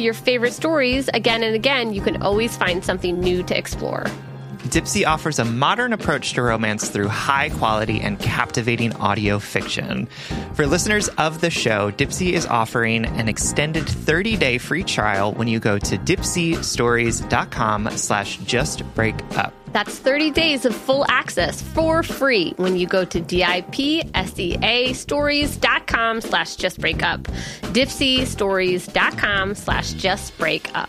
your favorite stories again and again, you can always find something new to explore. Dipsea offers a modern approach to romance through high quality and captivating audio fiction. For listeners of the show, Dipsea is offering an extended 30-day free trial when you go to dipseastories.com slash justbreakup. That's 30 days of full access for free when you go to D-I-P-S-E-A stories.com slash just break justbreakup. Dipseastories.com slash justbreakup.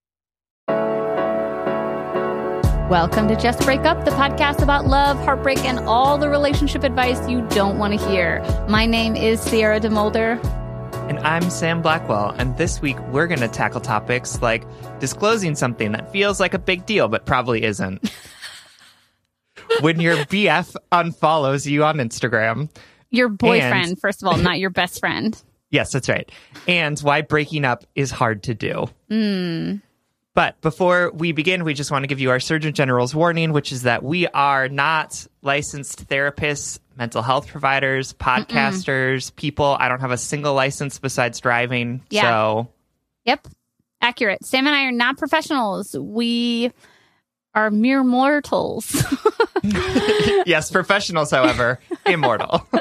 Welcome to Just Break Up, the podcast about love, heartbreak, and all the relationship advice you don't want to hear. My name is Sierra DeMulder. And I'm Sam Blackwell. And this week, we're going to tackle topics like disclosing something that feels like a big deal, but probably isn't. when your BF unfollows you on Instagram. Your boyfriend, and, first of all, not your best friend. Yes, that's right. And why breaking up is hard to do. Mm. But before we begin, we just want to give you our Surgeon General's warning, which is that we are not licensed therapists, mental health providers, podcasters, Mm-mm. people. I don't have a single license besides driving. Yeah. So, yep, accurate. Sam and I are not professionals. We are mere mortals. yes, professionals, however, immortal.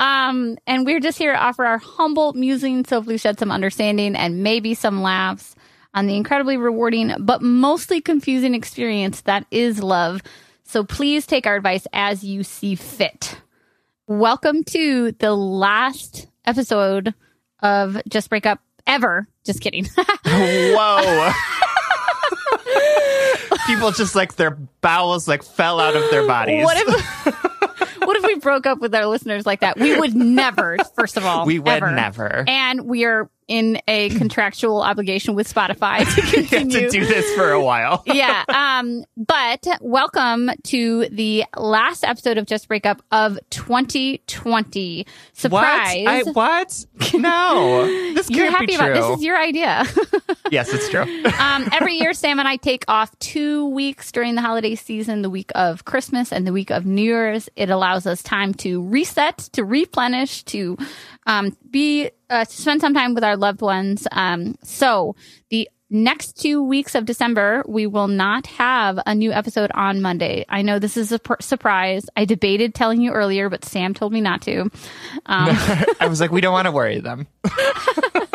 um, and we're just here to offer our humble musings, hopefully shed some understanding and maybe some laughs on the incredibly rewarding but mostly confusing experience that is love. So please take our advice as you see fit. Welcome to the last episode of Just Break Up ever. Just kidding. Whoa. People just like their bowels like fell out of their bodies. What if what if we broke up with our listeners like that? We would never, first of all. We would ever. never. And we are in a contractual obligation with Spotify to continue to do this for a while. yeah. Um, but welcome to the last episode of Just Break Up of 2020. Surprise. What? I, what? No. This You're can't happy be about true. this is your idea. yes, it's true. um, every year, Sam and I take off two weeks during the holiday season, the week of Christmas and the week of New Year's. It allows us time to reset, to replenish, to um, be uh, spend some time with our loved ones. Um, so the next two weeks of December, we will not have a new episode on Monday. I know this is a pr- surprise. I debated telling you earlier, but Sam told me not to. Um, I was like, we don't want to worry them.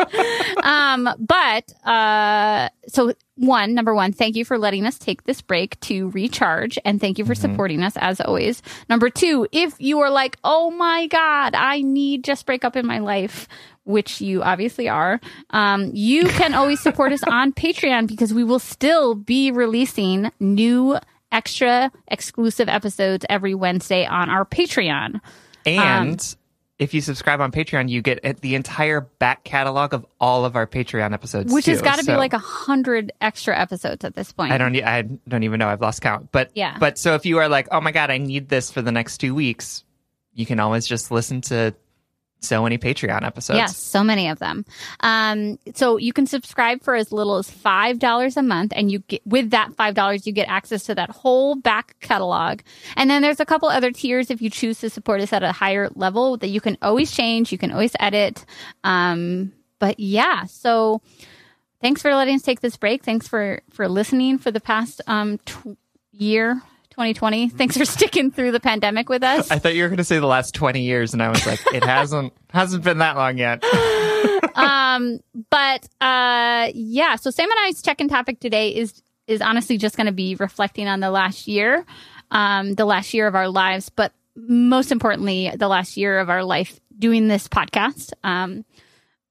um, but uh, so one, number one, thank you for letting us take this break to recharge, and thank you for mm-hmm. supporting us as always. Number two, if you are like, oh my god, I need just break up in my life which you obviously are, um, you can always support us on Patreon because we will still be releasing new extra exclusive episodes every Wednesday on our Patreon. And um, if you subscribe on Patreon, you get the entire back catalog of all of our Patreon episodes, which too. has got to be like a hundred extra episodes at this point. I don't. I don't even know. I've lost count. But Yeah. But so if you are like, oh my god, I need this for the next two weeks, you can always just listen to so many Patreon episodes. Yes, so many of them. Um, so you can subscribe for as little as five dollars a month, and you get with that five dollars, you get access to that whole back catalog. And then there's a couple other tiers if you choose to support us at a higher level that you can always change, you can always edit. Um, but yeah, so thanks for letting us take this break. Thanks for for listening for the past um tw- year. 2020. Thanks for sticking through the pandemic with us. I thought you were going to say the last twenty years, and I was like, it hasn't hasn't been that long yet. um but uh yeah so sam and i's check-in topic today is is honestly just going to be reflecting on the last year um the last year of our lives but most importantly the last year of our life doing this podcast um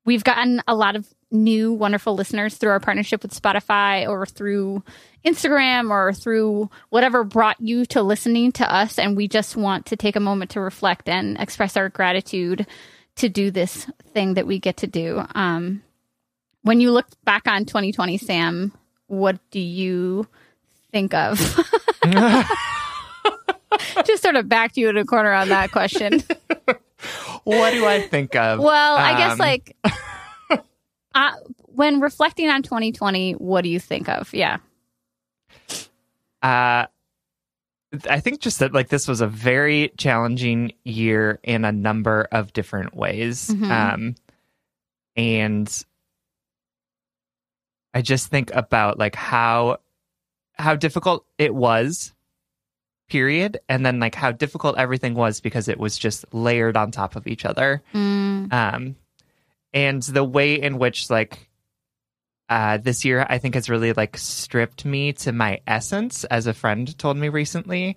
we've gotten a lot of new wonderful listeners through our partnership with spotify or through instagram or through whatever brought you to listening to us and we just want to take a moment to reflect and express our gratitude to do this thing that we get to do. Um, when you look back on 2020, Sam, what do you think of? Just sort of backed you in a corner on that question. What do I think of? Well, I guess Um, like uh, when reflecting on 2020, what do you think of? Yeah. Uh, I think just that like this was a very challenging year in a number of different ways. Mhm. Um, and I just think about like how how difficult it was period and then like how difficult everything was because it was just layered on top of each other Mm, um and the way in which like uh this year i think has really like stripped me to my essence as a friend told me recently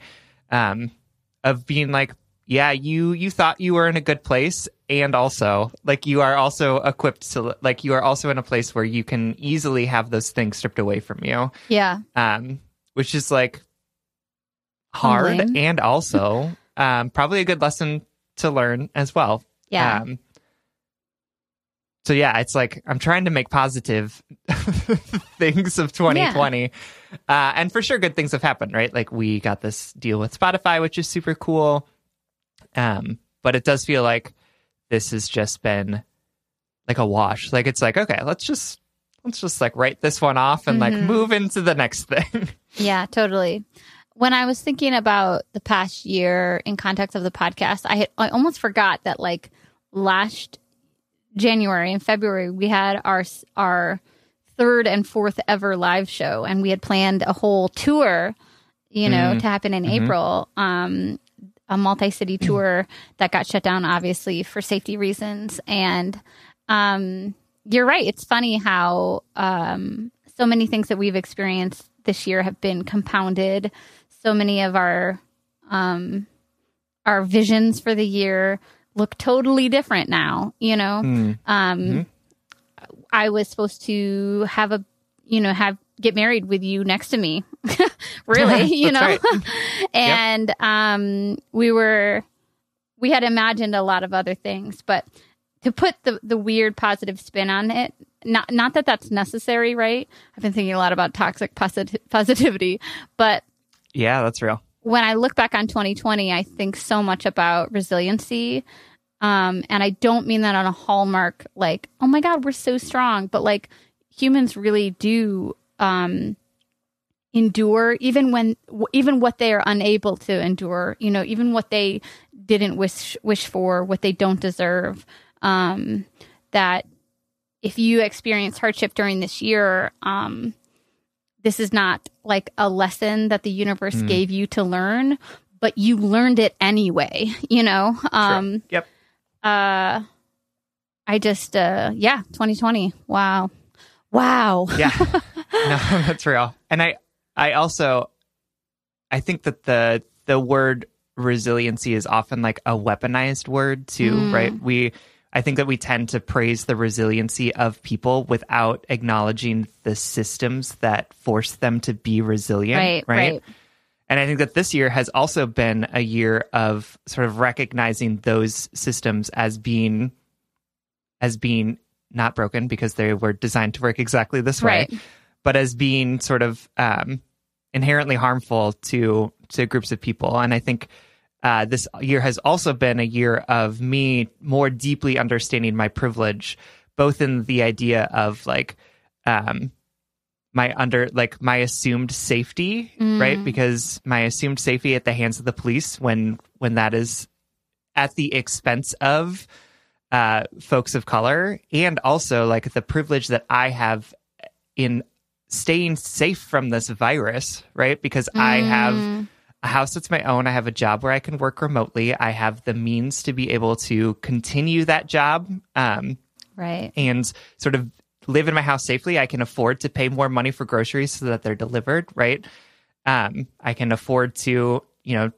um of being like yeah you you thought you were in a good place and also like you are also equipped to like you are also in a place where you can easily have those things stripped away from you yeah. um, which is like hard Humbling. and also um, probably a good lesson to learn as well. Yeah. Um, so yeah, it's like I'm trying to make positive things of 2020, uh, and for sure, good things have happened, right? Like we got this deal with Spotify, which is super cool. Um, but it does feel like this has just been like a wash. Like it's like okay, let's just let's just like write this one off and like Mhm. move into the next thing. Yeah, totally. When I was thinking about the past year in context of the podcast, I had I almost forgot that like last January and February we had our our third and fourth ever live show and we had planned a whole tour, you know, Mm. to happen in Mhm. April. Um a multi-city tour that got shut down obviously for safety reasons and um you're right. It's funny how um, so many things that we've experienced this year have been compounded. So many of our um, our visions for the year look totally different now. You know, Mm. um, Mhm. I was supposed to have a you know have get married with you next to me, really. you know, That's and um, we were we had imagined a lot of other things, but to put the the weird positive spin on it not not that that's necessary right i've been thinking a lot about toxic posit- positivity but Yeah, that's real. When i look back on 2020 i think so much about resiliency. Um and i don't mean that on a hallmark like oh my god we're so strong but like humans really do um endure even when even what they are unable to endure you know even what they didn't wish wish for what they don't deserve. Um that if you experience hardship during this year um this is not like a lesson that the universe Mm. gave you to learn but you learned it anyway you know um Yep. uh i just uh yeah 2020 wow wow Yeah. no, that's real. And I I also I think that the the word resiliency is often like a weaponized word too, Mm. right? We I think that we tend to praise the resiliency of people without acknowledging the systems that force them to be resilient, right right And I think that this year has also been a year of sort of recognizing those systems as being as being not broken because they were designed to work exactly this way, Right. but as being sort of um, inherently harmful to to groups of people. And I think uh, this year has also been a year of me more deeply understanding my privilege, both in the idea of like um, my under like my assumed safety, right? Because my assumed safety at the hands of the police when when that is at the expense of uh, folks of color, and also like the privilege that I have in staying safe from this virus, right? Because I have a house that's my own. I have a job where I can work remotely. I have the means to be able to continue that job um, Right. and sort of live in my house safely. I can afford to pay more money for groceries so that they're delivered, right? Um, I can afford to, you know,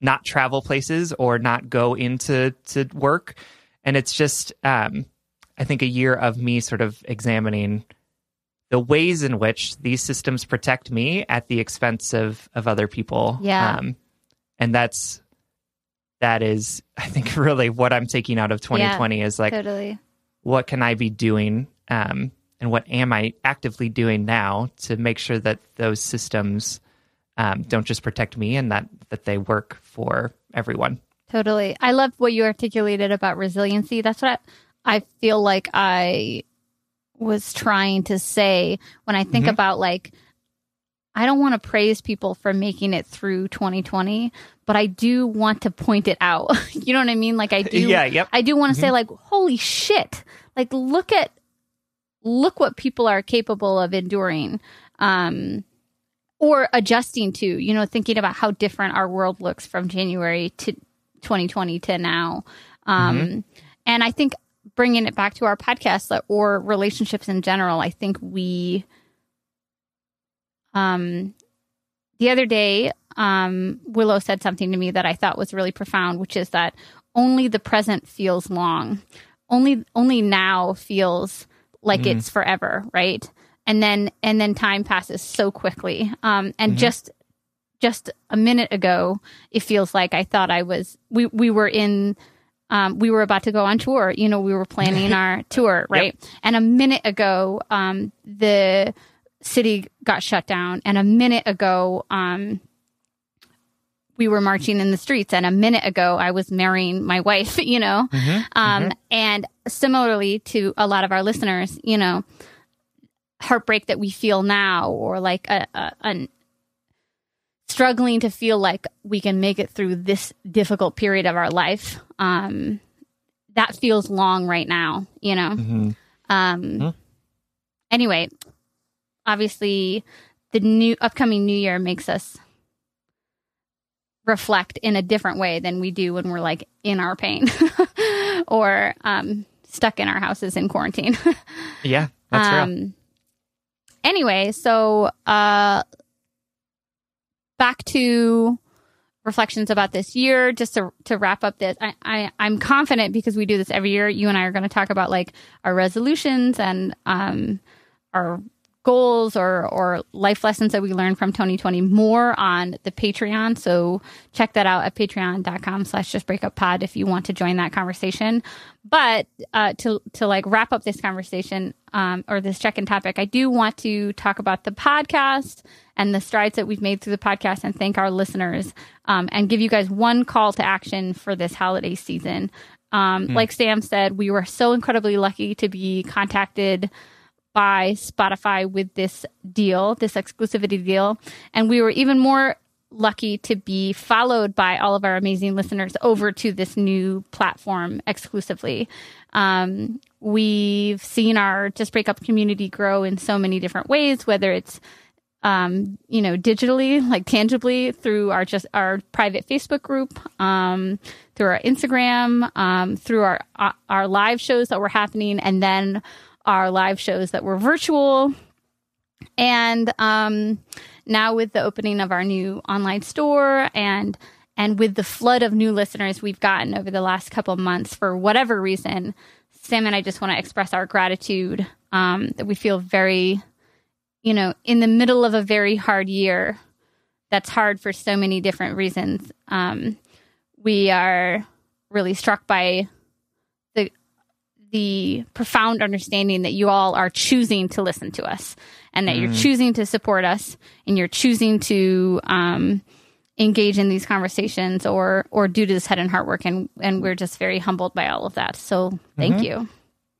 not travel places or not go into to work. And it's just, um, I think, a year of me sort of examining the ways in which these systems protect me at the expense of of other people. Yeah. Um, and that's that is, I think, really what I'm taking out of 2020 is like totally. what can I be doing um, and what am I actively doing now to make sure that those systems um, don't just protect me and that that they work for everyone. Totally. I love what you articulated about resiliency. That's what I, I feel like I was trying to say when I think about like, I don't want to praise people for making it through 2020, but I do want to point it out. you know what I mean? Like I do. Yeah, yep. I do want to say like, holy shit! Like look at look what people are capable of enduring. Um, or adjusting to, you know, thinking about how different our world looks from January to 2020 to now. Um, And I think bringing it back to our podcast or relationships in general, I think we, um, the other day, um, Willow said something to me that I thought was really profound, which is that only the present feels long. Only, only now feels like it's forever, right? And then, and then time passes so quickly. Um, and just, just a minute ago, it feels like I thought I was, we, we were in, um, we were about to go on tour. You know, we were planning our tour, right? And a minute ago, um, the city got shut down. And a minute ago, um, we were marching in the streets. And a minute ago, I was marrying my wife, you know? Um, and similarly to a lot of our listeners, you know, heartbreak that we feel now or like a, a, an struggling to feel like we can make it through this difficult period of our life um that feels long right now you know? Um anyway obviously the new upcoming new year makes us reflect in a different way than we do when we're like in our pain or um stuck in our houses in quarantine. Yeah, that's real. um, Anyway, so uh, back to reflections about this year. Just to to wrap up this, I, I I'm confident because we do this every year. You and I are going to talk about like our resolutions and um our goals or or life lessons that we learned from 2020 more on the patreon so check that out at patreon.com slash just break up pod if you want to join that conversation but uh, to to like wrap up this conversation um, or this check-in topic i do want to talk about the podcast and the strides that we've made through the podcast and thank our listeners um, and give you guys one call to action for this holiday season um, like sam said we were so incredibly lucky to be contacted by Spotify with this deal, this exclusivity deal. And we were even more lucky to be followed by all of our amazing listeners over to this new platform exclusively. Um, we've seen our Just Break Up community grow in so many different ways, whether it's um, you know, digitally, like tangibly through our just our private Facebook group, um, through our Instagram, um, through our uh, our live shows that were happening, and then our live shows that were virtual. And um, now with the opening of our new online store and and with the flood of new listeners we've gotten over the last couple of months for whatever reason, Sam and I just want to express our gratitude um, that we feel very, you know, in the middle of a very hard year, that's hard for so many different reasons. Um, we are really struck by the the profound understanding that you all are choosing to listen to us and that mm. you're choosing to support us and you're choosing to um, engage in these conversations or or do this head and heart work and and we're just very humbled by all of that so thank mm-hmm. you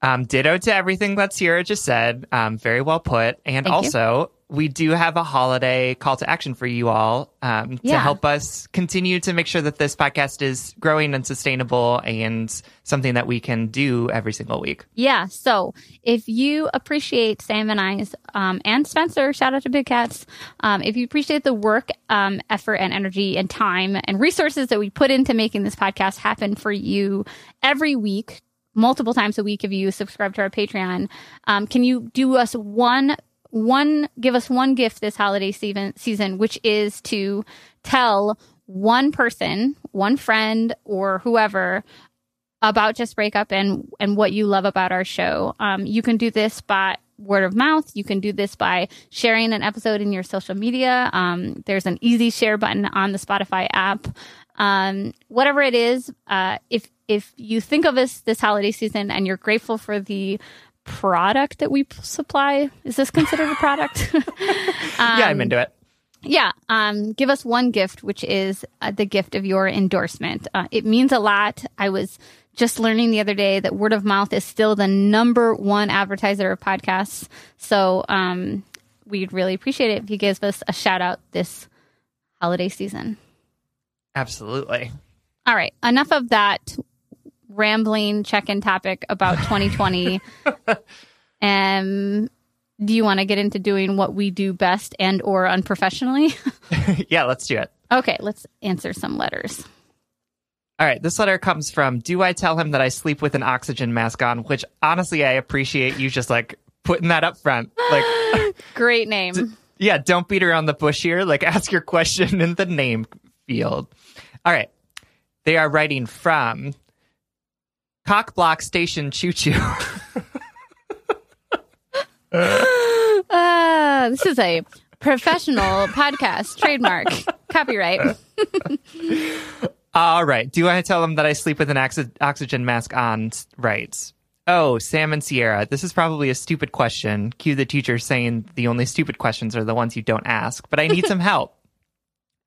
um, ditto to everything that Sierra just said. Um, very well put. And Thank also, you. we do have a holiday call to action for you all um, yeah. to help us continue to make sure that this podcast is growing and sustainable and something that we can do every single week. Yeah. So if you appreciate Sam and I's um, and Spencer, shout out to Big Cats. Um, if you appreciate the work, um, effort, and energy and time and resources that we put into making this podcast happen for you every week multiple times a week if you subscribe to our Patreon. Um, can you do us one one give us one gift this holiday season season, which is to tell one person, one friend, or whoever about just breakup and and what you love about our show. Um, you can do this by word of mouth. You can do this by sharing an episode in your social media. Um, there's an easy share button on the Spotify app. Um, whatever it is, uh, if if you think of us this holiday season and you're grateful for the product that we supply, is this considered a product? um, yeah, I'm into it. Yeah, um, give us one gift, which is uh, the gift of your endorsement. Uh, it means a lot. I was just learning the other day that word of mouth is still the number one advertiser of podcasts. So um, we'd really appreciate it if you give us a shout out this holiday season. Absolutely. All right, enough of that rambling check-in topic about 2020. um, do you want to get into doing what we do best and or unprofessionally? yeah, let's do it. Okay, let's answer some letters. All right, this letter comes from Do I tell him that I sleep with an oxygen mask on? Which honestly, I appreciate you just like putting that up front. Like, great name. D- yeah, don't beat around the bush here. Like, ask your question in the name field. All right, they are writing from Cock Block Station Choo Choo. uh, this is a professional podcast trademark copyright. All right. Do I tell them that I sleep with an oxy- oxygen mask on? Right. Oh, Sam and Sierra, this is probably a stupid question. Cue the teacher saying the only stupid questions are the ones you don't ask, but I need some help.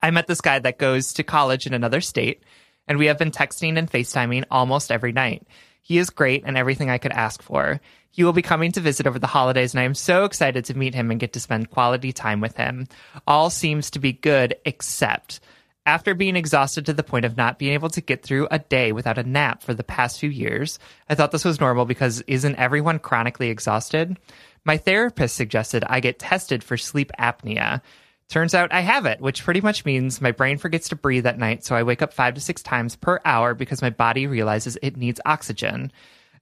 I met this guy that goes to college in another state and we have been texting and FaceTiming almost every night. He is great and everything I could ask for. He will be coming to visit over the holidays, and I am so excited to meet him and get to spend quality time with him. All seems to be good, except after being exhausted to the point of not being able to get through a day without a nap for the past few years, I thought this was normal because isn't everyone chronically exhausted? My therapist suggested I get tested for sleep apnea. Turns out I have it, which pretty much means my brain forgets to breathe at night, so I wake up five to six times per hour because my body realizes it needs oxygen.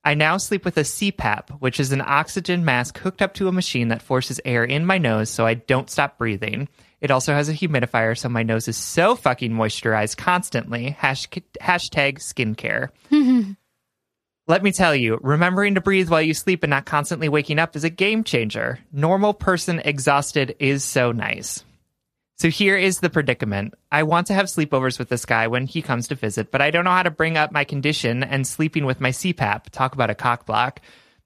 I now sleep with a CPAP, which is an oxygen mask hooked up to a machine that forces air in my nose so I don't stop breathing. It also has a humidifier, so my nose is so fucking moisturized constantly. Hashtag, hashtag skincare. Let me tell you, remembering to breathe while you sleep and not constantly waking up is a game changer. Normal person exhausted is so nice. So here is the predicament. I want to have sleepovers with this guy when he comes to visit, but I don't know how to bring up my condition and sleeping with my CPAP. Talk about a cock block.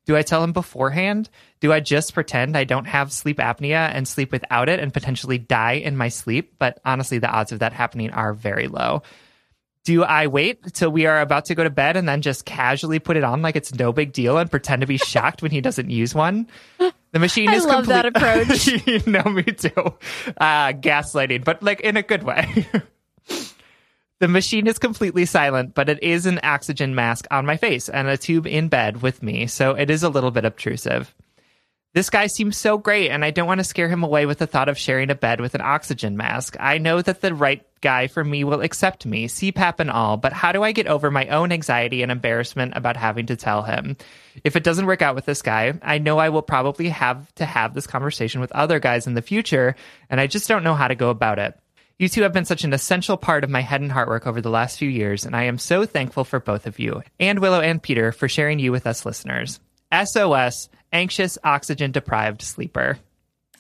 Do I tell him beforehand? Do I just pretend I don't have sleep apnea and sleep without it and potentially die in my sleep? But honestly, the odds of that happening are very low. Do I wait till we are about to go to bed and then just casually put it on like it's no big deal and pretend to be shocked when he doesn't use one? The machine I is love complete- that approach. no, me too. Uh, gaslighting, but like in a good way. the machine is completely silent, but it is an oxygen mask on my face and a tube in bed with me, so it is a little bit obtrusive. This guy seems so great, and I don't want to scare him away with the thought of sharing a bed with an oxygen mask. I know that the right guy for me will accept me, CPAP and all, but how do I get over my own anxiety and embarrassment about having to tell him? If it doesn't work out with this guy, I know I will probably have to have this conversation with other guys in the future, and I just don't know how to go about it. You two have been such an essential part of my head and heart work over the last few years, and I am so thankful for both of you, and Willow and Peter, for sharing you with us listeners. SOS, anxious, oxygen deprived sleeper.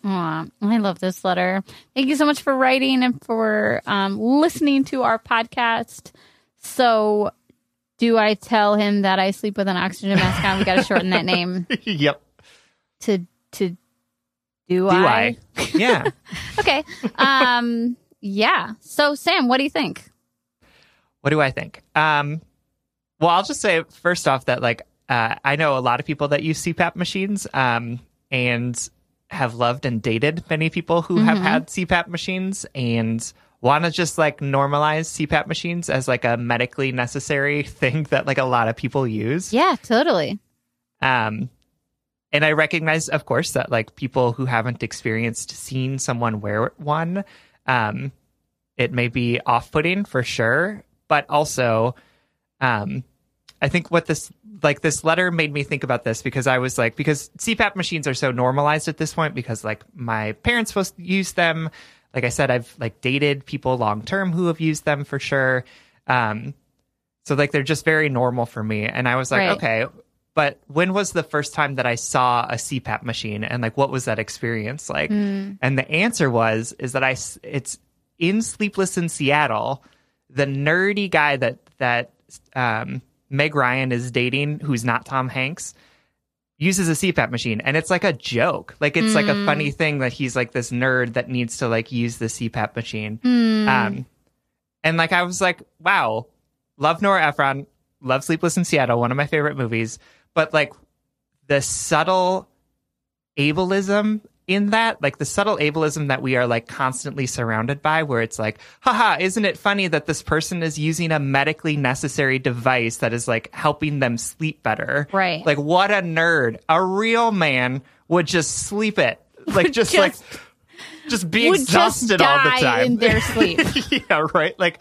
Aw, I love this letter. Thank you so much for writing and for um, listening to our podcast. So, do I tell him that I sleep with an oxygen mask on? We got to shorten that name yep. to to do, Do I? Yeah. Okay. Um. yeah. So, Sam, what do you think? What do I think? Um, well, I'll just say first off that like uh, I know a lot of people that use CPAP machines, um, and have loved and dated many people who have had CPAP machines and want to just like normalize CPAP machines as like a medically necessary thing that like a lot of people use. Yeah, totally. Um, and I recognize, of course, that like people who haven't experienced seeing someone wear one, um, it may be off putting for sure. But also, um, I think what this like this letter made me think about this because I was like because CPAP machines are so normalized at this point because like my parents supposed to use them. Like I said, I've like dated people long term who have used them for sure. Um, so like they're just very normal for me. And I was like, Right. okay, but when was the first time that I saw a CPAP machine and like what was that experience like? And the answer was is that I it's in Sleepless in Seattle, the nerdy guy that that um, Meg Ryan is dating, who's not Tom Hanks, uses a CPAP machine, and it's like a joke. Like it's like a funny thing that he's like this nerd that needs to like use the CPAP machine. Um, and like I was like, wow, love Nora Ephron, love Sleepless in Seattle, one of my favorite movies, but like the subtle ableism in that, like the subtle ableism that we are like constantly surrounded by, where it's like, haha, isn't it funny that this person is using a medically necessary device that is like helping them sleep better? Right. Like, what a nerd. A real man would just sleep it. Like, just, like, just be Would just exhausted all the time. in their sleep. yeah, right. Like,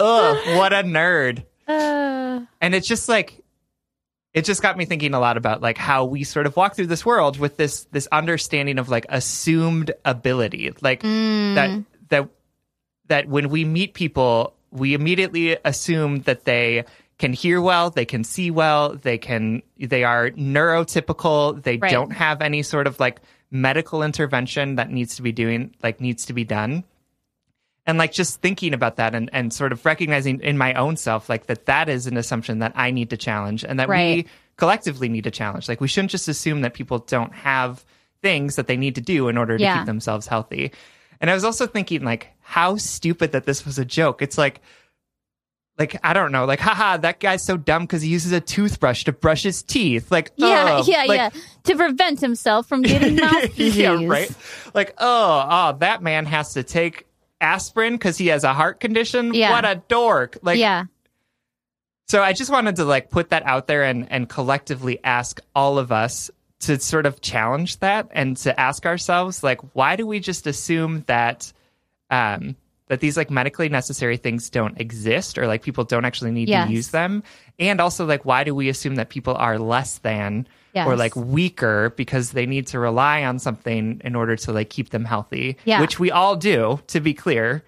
ugh, what a nerd. Uh, And it's just like, it just got me thinking a lot about like how we sort of walk through this world with this this understanding of like assumed ability, like mm. that that that when we meet people, we immediately assume that they can hear well, they can see well, they can they are neurotypical, they Right. don't have any sort of like medical intervention that needs to be doing like needs to be done and like just thinking about that and, and sort of recognizing in my own self like that that is an assumption that i need to challenge and that Right. we collectively need to challenge like we shouldn't just assume that people don't have things that they need to do in order to Yeah. keep themselves healthy and i was also thinking like how stupid that this was a joke it's like like i don't know like haha that guy's so dumb because he uses a toothbrush to brush his teeth like yeah, ugh. yeah, Like, yeah. To prevent himself from getting mouth disease. yeah, right. Like, oh, oh, that man has to take aspirin because he has a heart condition. Yeah. What a dork! Like, yeah. so I just wanted to like put that out there and and collectively ask all of us to sort of challenge that and to ask ourselves like, why do we just assume that, um, that these like medically necessary things don't exist or like people don't actually need Yes. to use them, and also like why do we assume that people are less than or like weaker because they need to rely on something in order to like keep them healthy, Yeah. which we all do, to be clear.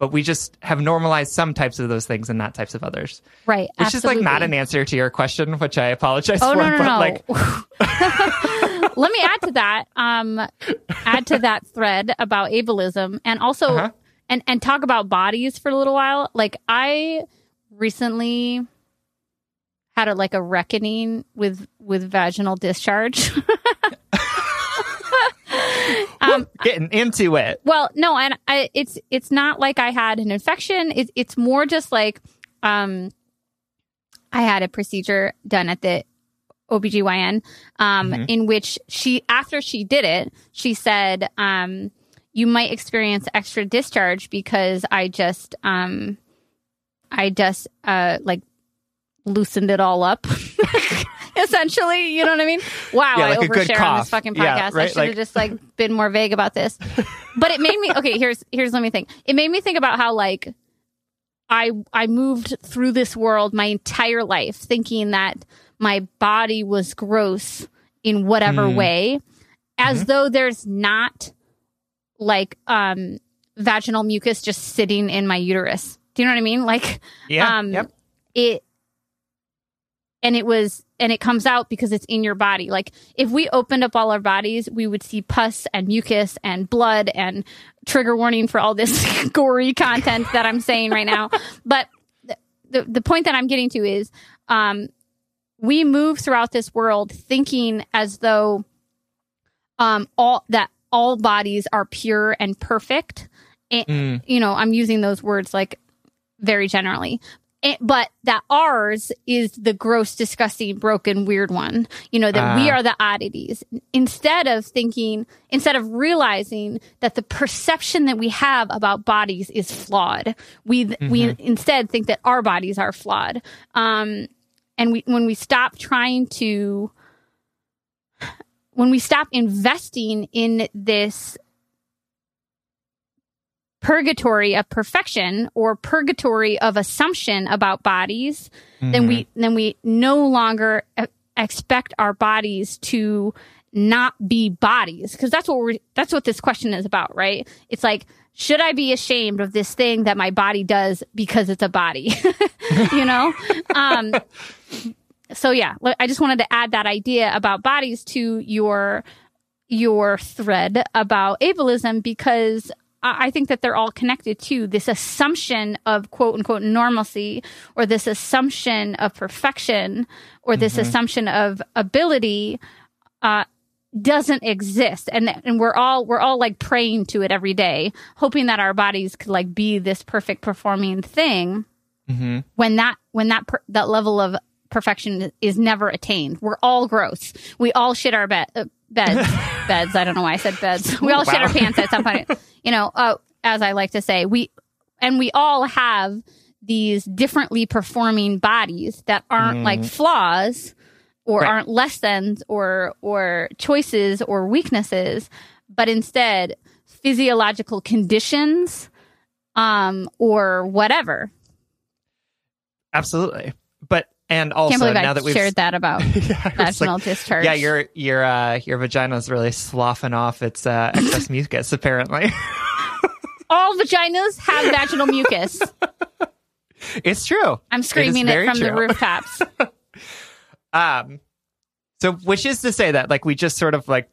But we just have normalized some types of those things and not types of others. Right. Which is like not an answer to your question, which I apologize Oh for. no no but no! like Let me add to that. Um, add to that thread about ableism, and also Uh-huh. And and talk about bodies for a little while. Like I recently had a like a reckoning with with vaginal discharge. um, getting into it. well, no, and I, it's it's not like I had an infection. It, it's more just like um, I had a procedure done at the OBGYN um, Mhm. in which she after she did it, she said um, you might experience extra discharge because I just um, I just uh, like loosened it all up. Essentially, you know what I mean? Wow, Yeah, I like good overshare on this fucking podcast. Yeah, I right, should like- have just like been more vague about this. But it made me okay. Here's here's let me think. It made me think about how like I I moved through this world my entire life thinking that my body was gross in whatever Mm. way, as Mm-hmm. though there's not like um vaginal mucus just sitting in my uterus. Do you know what I mean? Like Yeah. um yep. it and it was and it comes out because it's in your body. Like if we opened up all our bodies, we would see pus and mucus and blood and trigger warning for all this gory content that I'm saying right now. But the the point that I'm getting to is um we move throughout this world thinking as though um all that all bodies are pure and perfect. And, Mm. You know, I'm using those words like very generally. Eh, but that ours is the gross, disgusting, broken, weird one. You know, that we Ah. are the oddities. Instead of thinking, instead of realizing that the perception that we have about bodies is flawed, we we instead think that our bodies are flawed. Um, and we when we stop trying to when we stop investing in this purgatory of perfection or purgatory of assumption about bodies then we then we no longer expect our bodies to not be bodies. Because that's what we're that's what this question is about right? It's like should i be ashamed of this thing that my body does because it's a body? You know? Um so yeah i just wanted to add that idea about bodies to your your thread about ableism because I think that they're all connected to this assumption of quote unquote normalcy or this assumption of perfection or this assumption of ability uh, doesn't exist and and we're all we're all like praying to it every day hoping that our bodies could like be this perfect performing thing Mm-hmm. when that when that per, that level of perfection is never attained. We're all gross. We all shit our bed uh, beds. Beds. I don't know why i said beds. We all shit our pants at some point. You know uh, as i like to say we and we all have these differently performing bodies that aren't like flaws or Right. aren't less than or or choices or weaknesses but instead physiological conditions um or whatever. Absolutely. And can't also believe now I that we've shared that about Yeah, vaginal like, discharge. yeah, your your uh, your vagina's really sloughing off its uh, excess mucus. Apparently, all vaginas have vaginal mucus. it's true. I'm screaming it, very from the rooftops. Um, so which is to say that like we just sort of like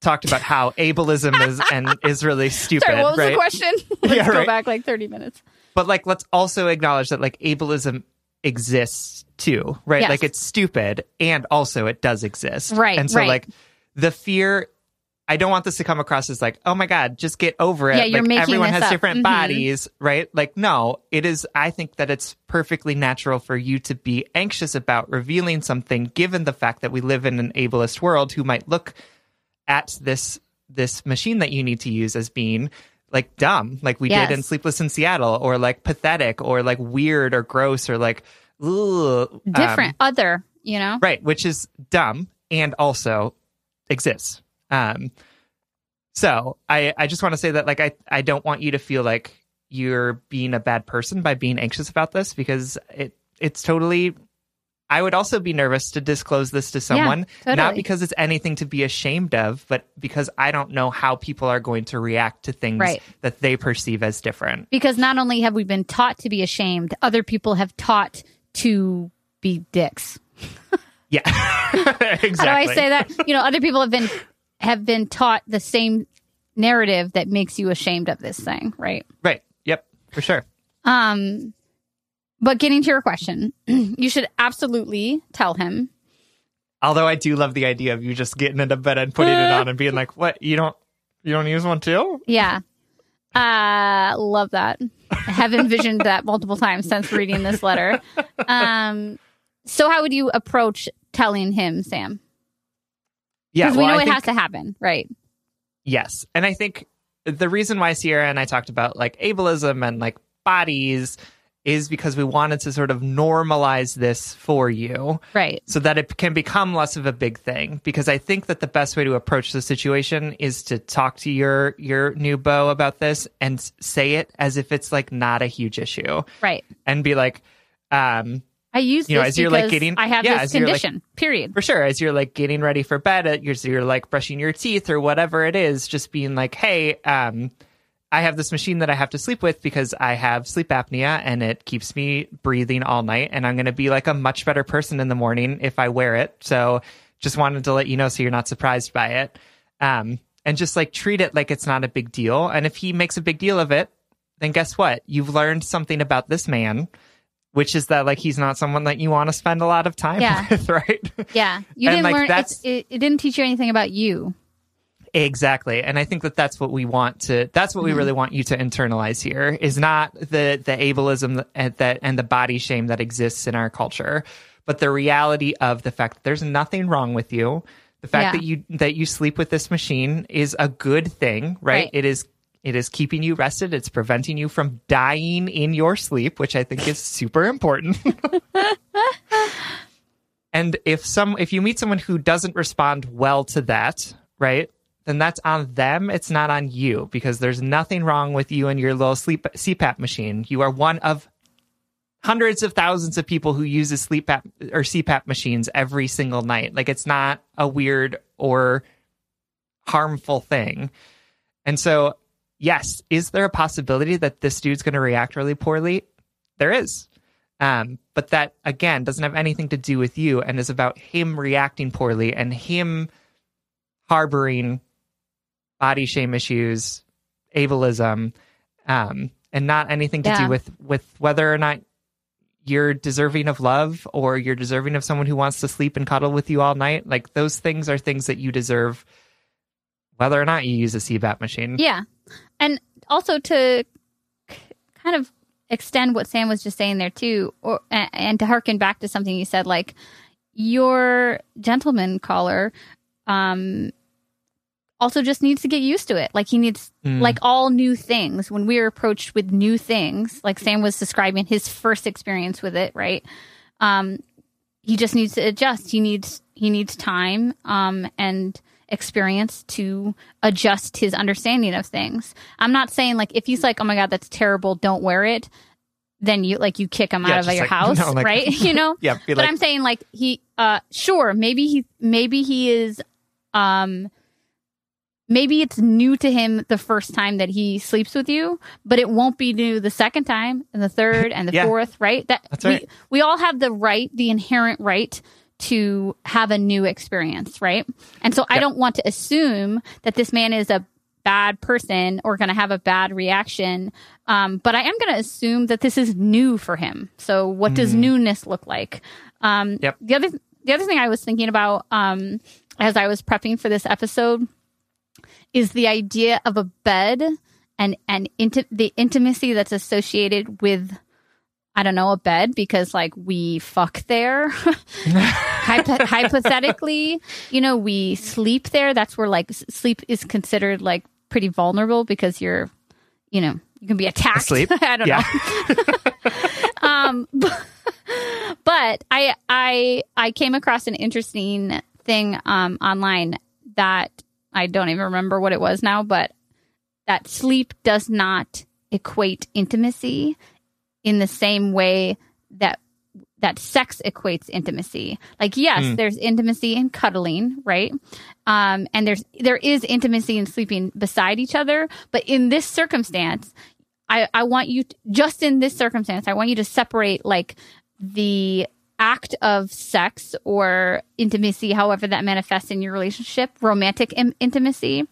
talked about how ableism is and is really stupid, Sorry, what was right? the question? Let's Yeah, go right. back like 30 minutes. But like, let's also acknowledge that like ableism exists too, right? Yes. Like it's stupid and also it does exist, Right, And so right. like the fear. I don't want this to come across as like, oh my god, just get over it. Yeah, you're like making everyone has up. different Mhm. bodies, right? Like, no, it is. I think that it's perfectly natural for you to be anxious about revealing something, given the fact that we live in an ableist world who might look at this this machine that you need to use as being like dumb, like we Yes. did in Sleepless in Seattle, or like pathetic, or like weird, or gross, or like ugh, um, Different, other, you know? right? Which is dumb and also exists. Um, so I I just want to say that like I I don't want you to feel like you're being a bad person by being anxious about this because it it's totally. I would also be nervous to disclose this to someone, not totally. because it's anything to be ashamed of, but because I don't know how people are going to react to things Right. that they perceive as different. Because not only have we been taught to be ashamed, other people have taught to be dicks. Yeah, exactly. How do I say that? You know, other people have been have been taught the same narrative that makes you ashamed of this thing, right? Right. Yep. For sure. Um but getting to your question, you should absolutely tell him Although I do love the idea of you just getting into bed and putting it on and being like, "What? You don't you don't use one too?" Yeah. Uh love that. I have envisioned that multiple times since reading this letter. Um so how would you approach telling him, Sam? Yeah. Because we well, know I it think- has to happen, right? Yes. And I think the reason why Sierra and I talked about like ableism and like bodies is because we wanted to sort of normalize this for you Right. so that it can become less of a big thing because I think that the best way to approach the situation is to talk to your your new beau about this and say it as if it's like not a huge issue Right. and be like um I use You know, this as you're, like, getting- I have yeah, this as you're, like- condition. period. for sure as you're like getting ready for bed uh, you're, you're like brushing your teeth or whatever it is just being like hey um I have this machine that I have to sleep with because I have sleep apnea and it keeps me breathing all night. And I'm going to be like a much better person in the morning if I wear it. So just wanted to let you know so you're not surprised by it. Um, and just like treat it like it's not a big deal. And if he makes a big deal of it, then guess what? You've learned something about this man, which is that like he's not someone that you want to spend a lot of time Yeah. with, right? Yeah, you And, didn't like, learn. it, it didn't teach you anything about you. Exactly. And I think that that's what we want to that's what we mm-hmm. really want you to internalize here is not the the ableism and that and the body shame that exists in our culture, but the reality of the fact that there's nothing wrong with you. The fact Yeah. that you that you sleep with this machine is a good thing, right? Right. It is it is keeping you rested. It's preventing you from dying in your sleep, which I think is super important. and if some if you meet someone who doesn't respond well to that, right? Then that's on them. It's not on you because there's nothing wrong with you and your little sleep CPAP machine. You are one of hundreds of thousands of people who uses sleep or CPAP machines every single night. Like it's not a weird or harmful thing. And so, yes, is there a possibility that this dude's going to react really poorly? There is. Um, but that again doesn't have anything to do with you and is about him reacting poorly and him harboring body shame issues, ableism, um, and not anything to Yeah. do with with whether or not you're deserving of love or you're deserving of someone who wants to sleep and cuddle with you all night. Like those things are things that you deserve, whether or not you use a CPAP machine. Yeah, and also to kind of extend what Sam was just saying there too, or and to harken back to something you said, like your gentleman caller, um, also just needs to get used to it. Like he needs, Mm. like all new things. When we are approached with new things, like Sam was describing his first experience with it, right? Um, he just needs to adjust. He needs he needs time um, and experience to adjust his understanding of things. I'm not saying like if he's like, oh my god, that's terrible, don't wear it. Then you like you kick him Yeah, out of your like- house, no, like- right? You know. Yeah, but like, I'm saying like he, uh, sure, maybe he, maybe he is, um, maybe it's new to him the first time that he sleeps with you, but it won't be new the second time and the third and the Yeah. fourth, right? That That's we, right. we all have the right, the inherent right to have a new experience, right? And so I don't want to assume that this man is a bad person or going to have a bad reaction. Um, but I am going to assume that this is new for him. So what does newness look like? Um, Yep. The other the other thing I was thinking about um, as I was prepping for this episode is the idea of a bed and and inti- the intimacy that's associated with I don't know a bed because like we fuck there. Hypo- hypothetically, you know, we sleep there. That's where like sleep is considered like pretty vulnerable because you're, you know, you can be attacked. Asleep? I don't know. Um, but, but I I I came across an interesting thing um online that I don't even remember what it was now, but that sleep does not equate intimacy in the same way that that sex equates intimacy. Like yes, Mm. there's intimacy in cuddling, right? Um, and there's there is intimacy in sleeping beside each other, but in this circumstance, I I want you to, just in this circumstance, I want you to separate like the act of sex or intimacy, however that manifests in your relationship, romantic in- intimacy,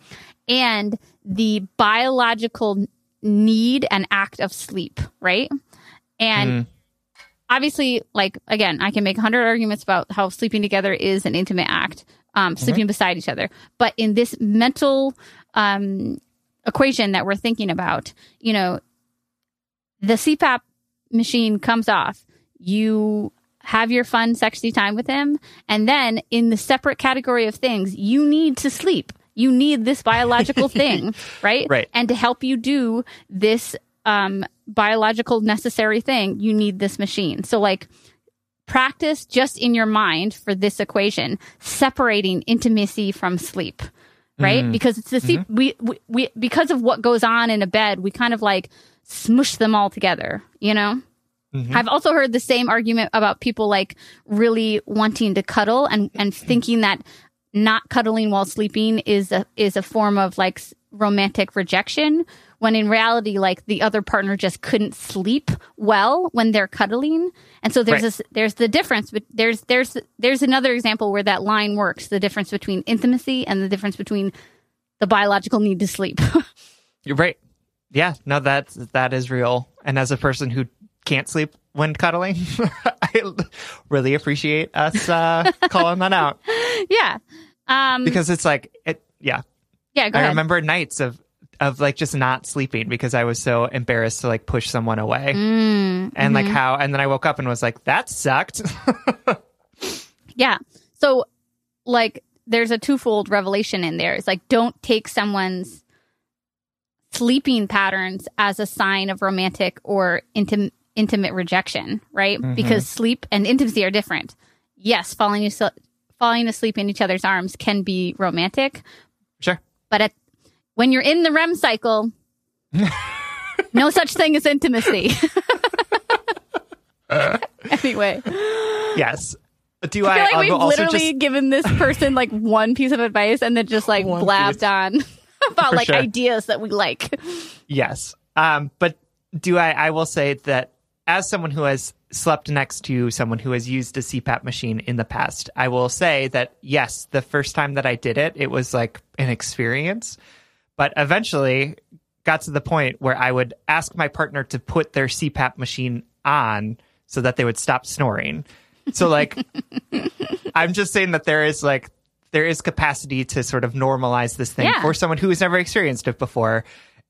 and the biological need and act of sleep, right? And Mm. obviously, like again, I can make a hundred arguments about how sleeping together is an intimate act, um, sleeping beside each other. But in this mental um, equation that we're thinking about, you know, the CPAP machine comes off. You have your fun, sexy time with him, and then in the separate category of things, you need to sleep. You need this biological thing, right? Right. And to help you do this um, biological necessary thing, you need this machine. So, like, practice just in your mind for this equation, separating intimacy from sleep, right? Because it's the sleep, we, we, we, because of what goes on in a bed, we kind of like smush them all together, you know? Mm-hmm. I've also heard the same argument about people like really wanting to cuddle and, and mm-hmm. thinking that not cuddling while sleeping is a is a form of like romantic rejection when in reality, like the other partner just couldn't sleep well when they're cuddling. And so there's Right. this, there's the difference, but there's, there's, there's another example where that line works. The difference between intimacy and the difference between the biological need to sleep. You're right. Yeah, no, that's that is real. And as a person who can't sleep when cuddling, I really appreciate us uh, calling that out yeah. Um, because it's like, it, yeah, yeah, go I ahead. remember nights of of like just not sleeping because I was so embarrassed to like push someone away, Mm, and like mhm. how, and then I woke up and was like, that sucked. Yeah. So, like, there's a twofold revelation in there. It's like, don't take someone's sleeping patterns as a sign of romantic or intim- intimate rejection, right? Mhm. Because sleep and intimacy are different. Yes, falling asleep, falling asleep in each other's arms can be romantic, sure. but at, when you're in the REM cycle, no such thing as intimacy. anyway. Yes. Do I I, feel like um, we've literally just given this person like one piece of advice and then just like One blabbed piece. on about For like sure. ideas that we like. Yes. Um, but do I, I will say that as someone who has slept next to someone who has used a CPAP machine in the past, I will say that yes, the first time that I did it, it was like an experience, but eventually got to the point where I would ask my partner to put their CPAP machine on so that they would stop snoring. So like, I'm just saying that there is like, there is capacity to sort of normalize this thing Yeah. for someone who has never experienced it before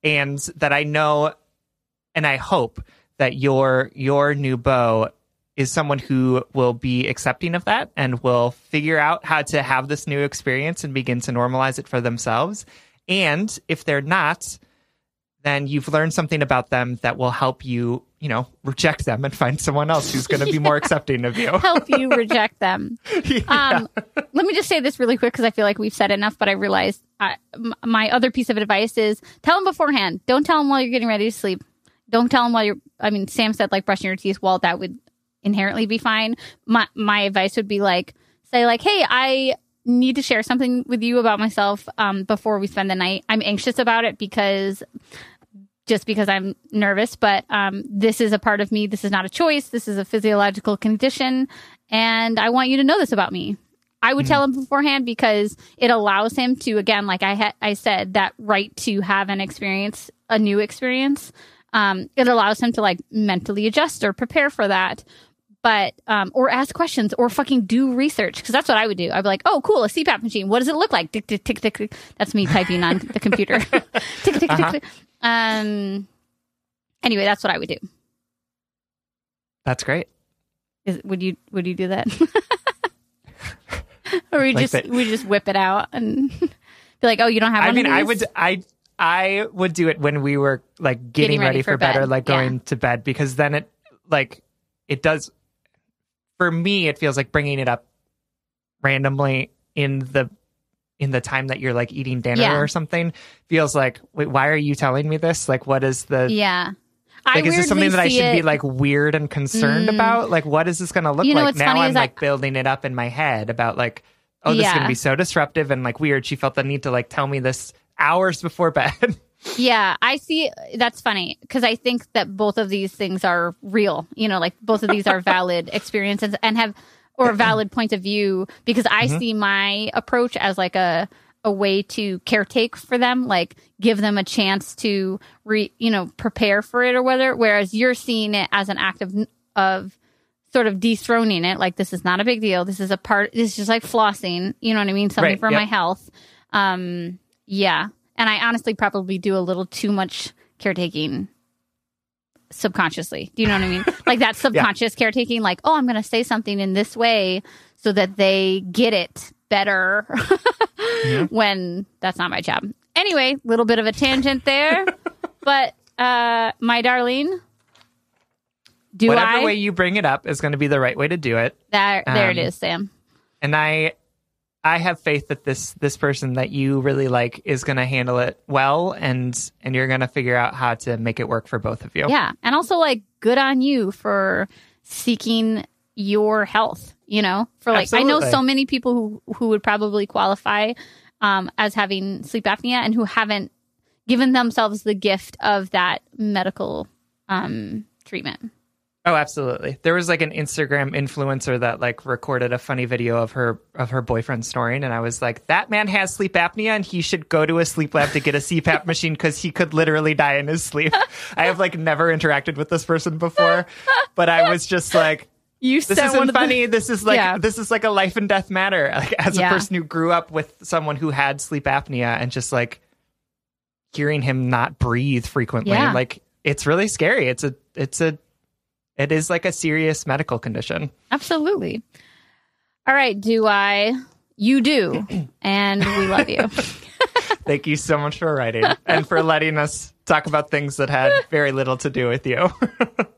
and that I know and I hope that your your new beau is someone who will be accepting of that and will figure out how to have this new experience and begin to normalize it for themselves. And if they're not, then you've learned something about them that will help you, you know, reject them and find someone else who's going to be more accepting of you. Help you reject them. Um, let me just say this really quick because I feel like we've said enough, but I realized I, m- my other piece of advice is tell them beforehand. Don't tell them while you're getting ready to sleep. Don't tell them while you're. I mean, Sam said like brushing your teeth. Well, that would inherently be fine. My my advice would be like say like, hey, I need to share something with you about myself um, before we spend the night. I'm anxious about it because just because I'm nervous, but um, this is a part of me. This is not a choice. This is a physiological condition, and I want you to know this about me. I would tell him beforehand because it allows him to, again, like I ha- I said, that right to have an experience, a new experience. Um, it allows him to like mentally adjust or prepare for that, but um, or ask questions or fucking do research because that's what I would do. I'd be like, oh, cool, a CPAP machine. What does it look like? Tick tick tick tick. That's me typing on the computer. tick tick tick Uh-huh. tick. Um. Anyway, that's what I would do. That's great. Is, would you would you do that? or we Like just that- we just whip it out and be like, oh, you don't have. I mean, I would, I, I would do it when we were like getting, ready, for, bed, or bed, like yeah. going to bed because then it, like, it does. For me, it feels like bringing it up randomly in the in the time that you're like eating dinner Yeah. or something feels like wait why are you telling me this like what is the Yeah. I like is this something that I should be like weird and concerned Mm. about? Like what is this going to look You know like? Now I'm like I- building it up in my head about like oh this is going to be so disruptive and like weird. She felt the need to like tell me this hours before bed. Yeah, I see. That's funny because I think that both of these things are real. You know, like both of these are valid experiences and have or valid points of view because I Mm-hmm. see my approach as like a a way to caretake for them, like give them a chance to re, you know, prepare for it or whether. Whereas you're seeing it as an act of of sort of dethroning it, like this is not a big deal. This is a part. This is just like flossing. You know what I mean? Something Right, for yep. my health. Um, yeah. And I honestly probably do a little too much caretaking subconsciously. Do you know what I mean? like that subconscious caretaking, like, oh, I'm going to say something in this way so that they get it better when that's not my job. Anyway, little bit of a tangent there. but uh my darling, do Whatever I? way you bring it up is going to be the right way to do it. there, there it um, is, Sam. And I I have faith that this this person that you really like is going to handle it well and and you're going to figure out how to make it work for both of you. Yeah. And also like good on you for seeking your health, you know? For like I know so many people who who would probably qualify um as having sleep apnea and who haven't given themselves the gift of that medical um, treatment. Oh, absolutely. There was like an Instagram influencer that like recorded a funny video of her of her boyfriend snoring, and I was like, that man has sleep apnea, and he should go to a sleep lab to get a CPAP machine because he could literally die in his sleep. I have like never interacted with this person before, but I was just like. You this isn't of the- funny. This is like Yeah. this is like a life and death matter. Like as Yeah. a person who grew up with someone who had sleep apnea and just like hearing him not breathe frequently, Yeah. like it's really scary. It's a it's a it is like a serious medical condition. Absolutely. All right. Do I? You do. And we love you. Thank you so much for writing and for letting us talk about things that had very little to do with you.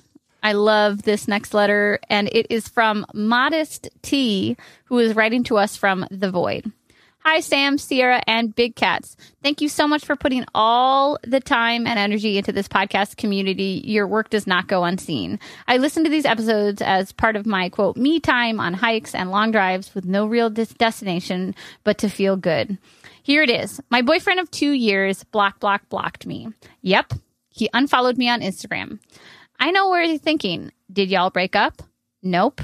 I love this next letter, and it is from Modest T, who is writing to us from The Void. Hi, Sam, Sierra, and Big Cats. Thank you so much for putting all the time and energy into this podcast community. Your work does not go unseen. I listen to these episodes as part of my quote, me time on hikes and long drives with no real des- destination, but to feel good. Here it is. My boyfriend of two years block, block, blocked me. Yep. He unfollowed me on Instagram. I know where you're thinking. Did y'all break up? Nope.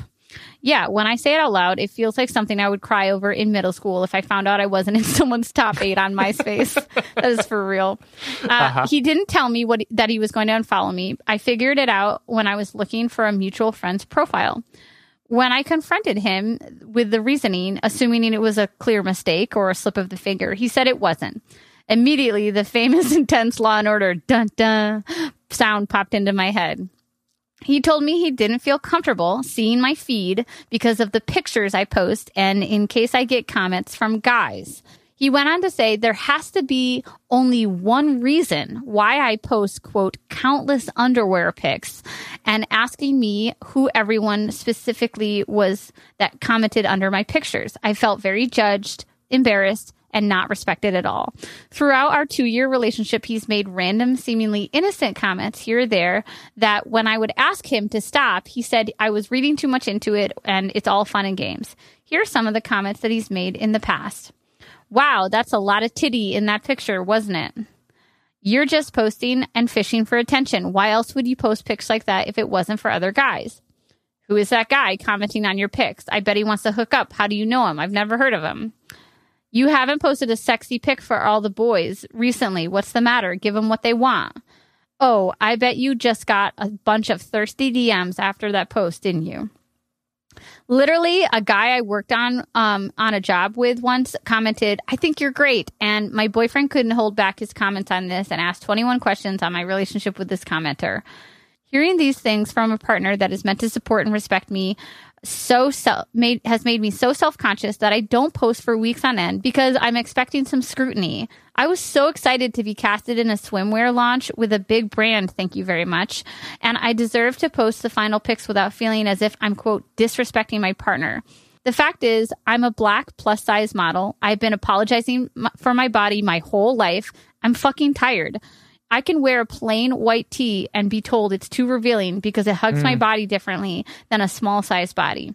Yeah, when I say it out loud, it feels like something I would cry over in middle school if I found out I wasn't in someone's top eight on MySpace. that is for real. Uh, uh-huh. He didn't tell me what that he was going to unfollow me. I figured it out when I was looking for a mutual friend's profile. When I confronted him with the reasoning, assuming it was a clear mistake or a slip of the finger, he said it wasn't. Immediately, the famous intense Law and Order dun dun sound popped into my head. He told me he didn't feel comfortable seeing my feed because of the pictures I post and in case I get comments from guys. He went on to say there has to be only one reason why I post, quote, countless underwear pics and asking me who everyone specifically was that commented under my pictures. I felt very judged, embarrassed, and not respected at all. Throughout our two year relationship, he's made random, seemingly innocent comments here or there that when I would ask him to stop, he said I was reading too much into it and it's all fun and games. Here are some of the comments that he's made in the past. Wow, that's a lot of titty in that picture, wasn't it? You're just posting and fishing for attention. Why else would you post pics like that if it wasn't for other guys? Who is that guy commenting on your pics? I bet he wants to hook up. How do you know him? I've never heard of him. You haven't posted a sexy pic for all the boys recently. What's the matter? Give them what they want. Oh, I bet you just got a bunch of thirsty DMs after that post, didn't you? Literally, a guy I worked on um, on a job with once commented, "I think you're great," and my boyfriend couldn't hold back his comments on this and asked 21 questions on my relationship with this commenter. Hearing these things from a partner that is meant to support and respect me so self made has made me so self-conscious that I don't post for weeks on end because I'm expecting some scrutiny. I was so excited to be casted in a swimwear launch with a big brand, thank you very much. And I deserve to post the final pics without feeling as if I'm quote disrespecting my partner. The fact is, I'm a black plus size model. I've been apologizing for my body my whole life. I'm fucking tired. I can wear a plain white tee and be told it's too revealing because it hugs mm. my body differently than a small size body.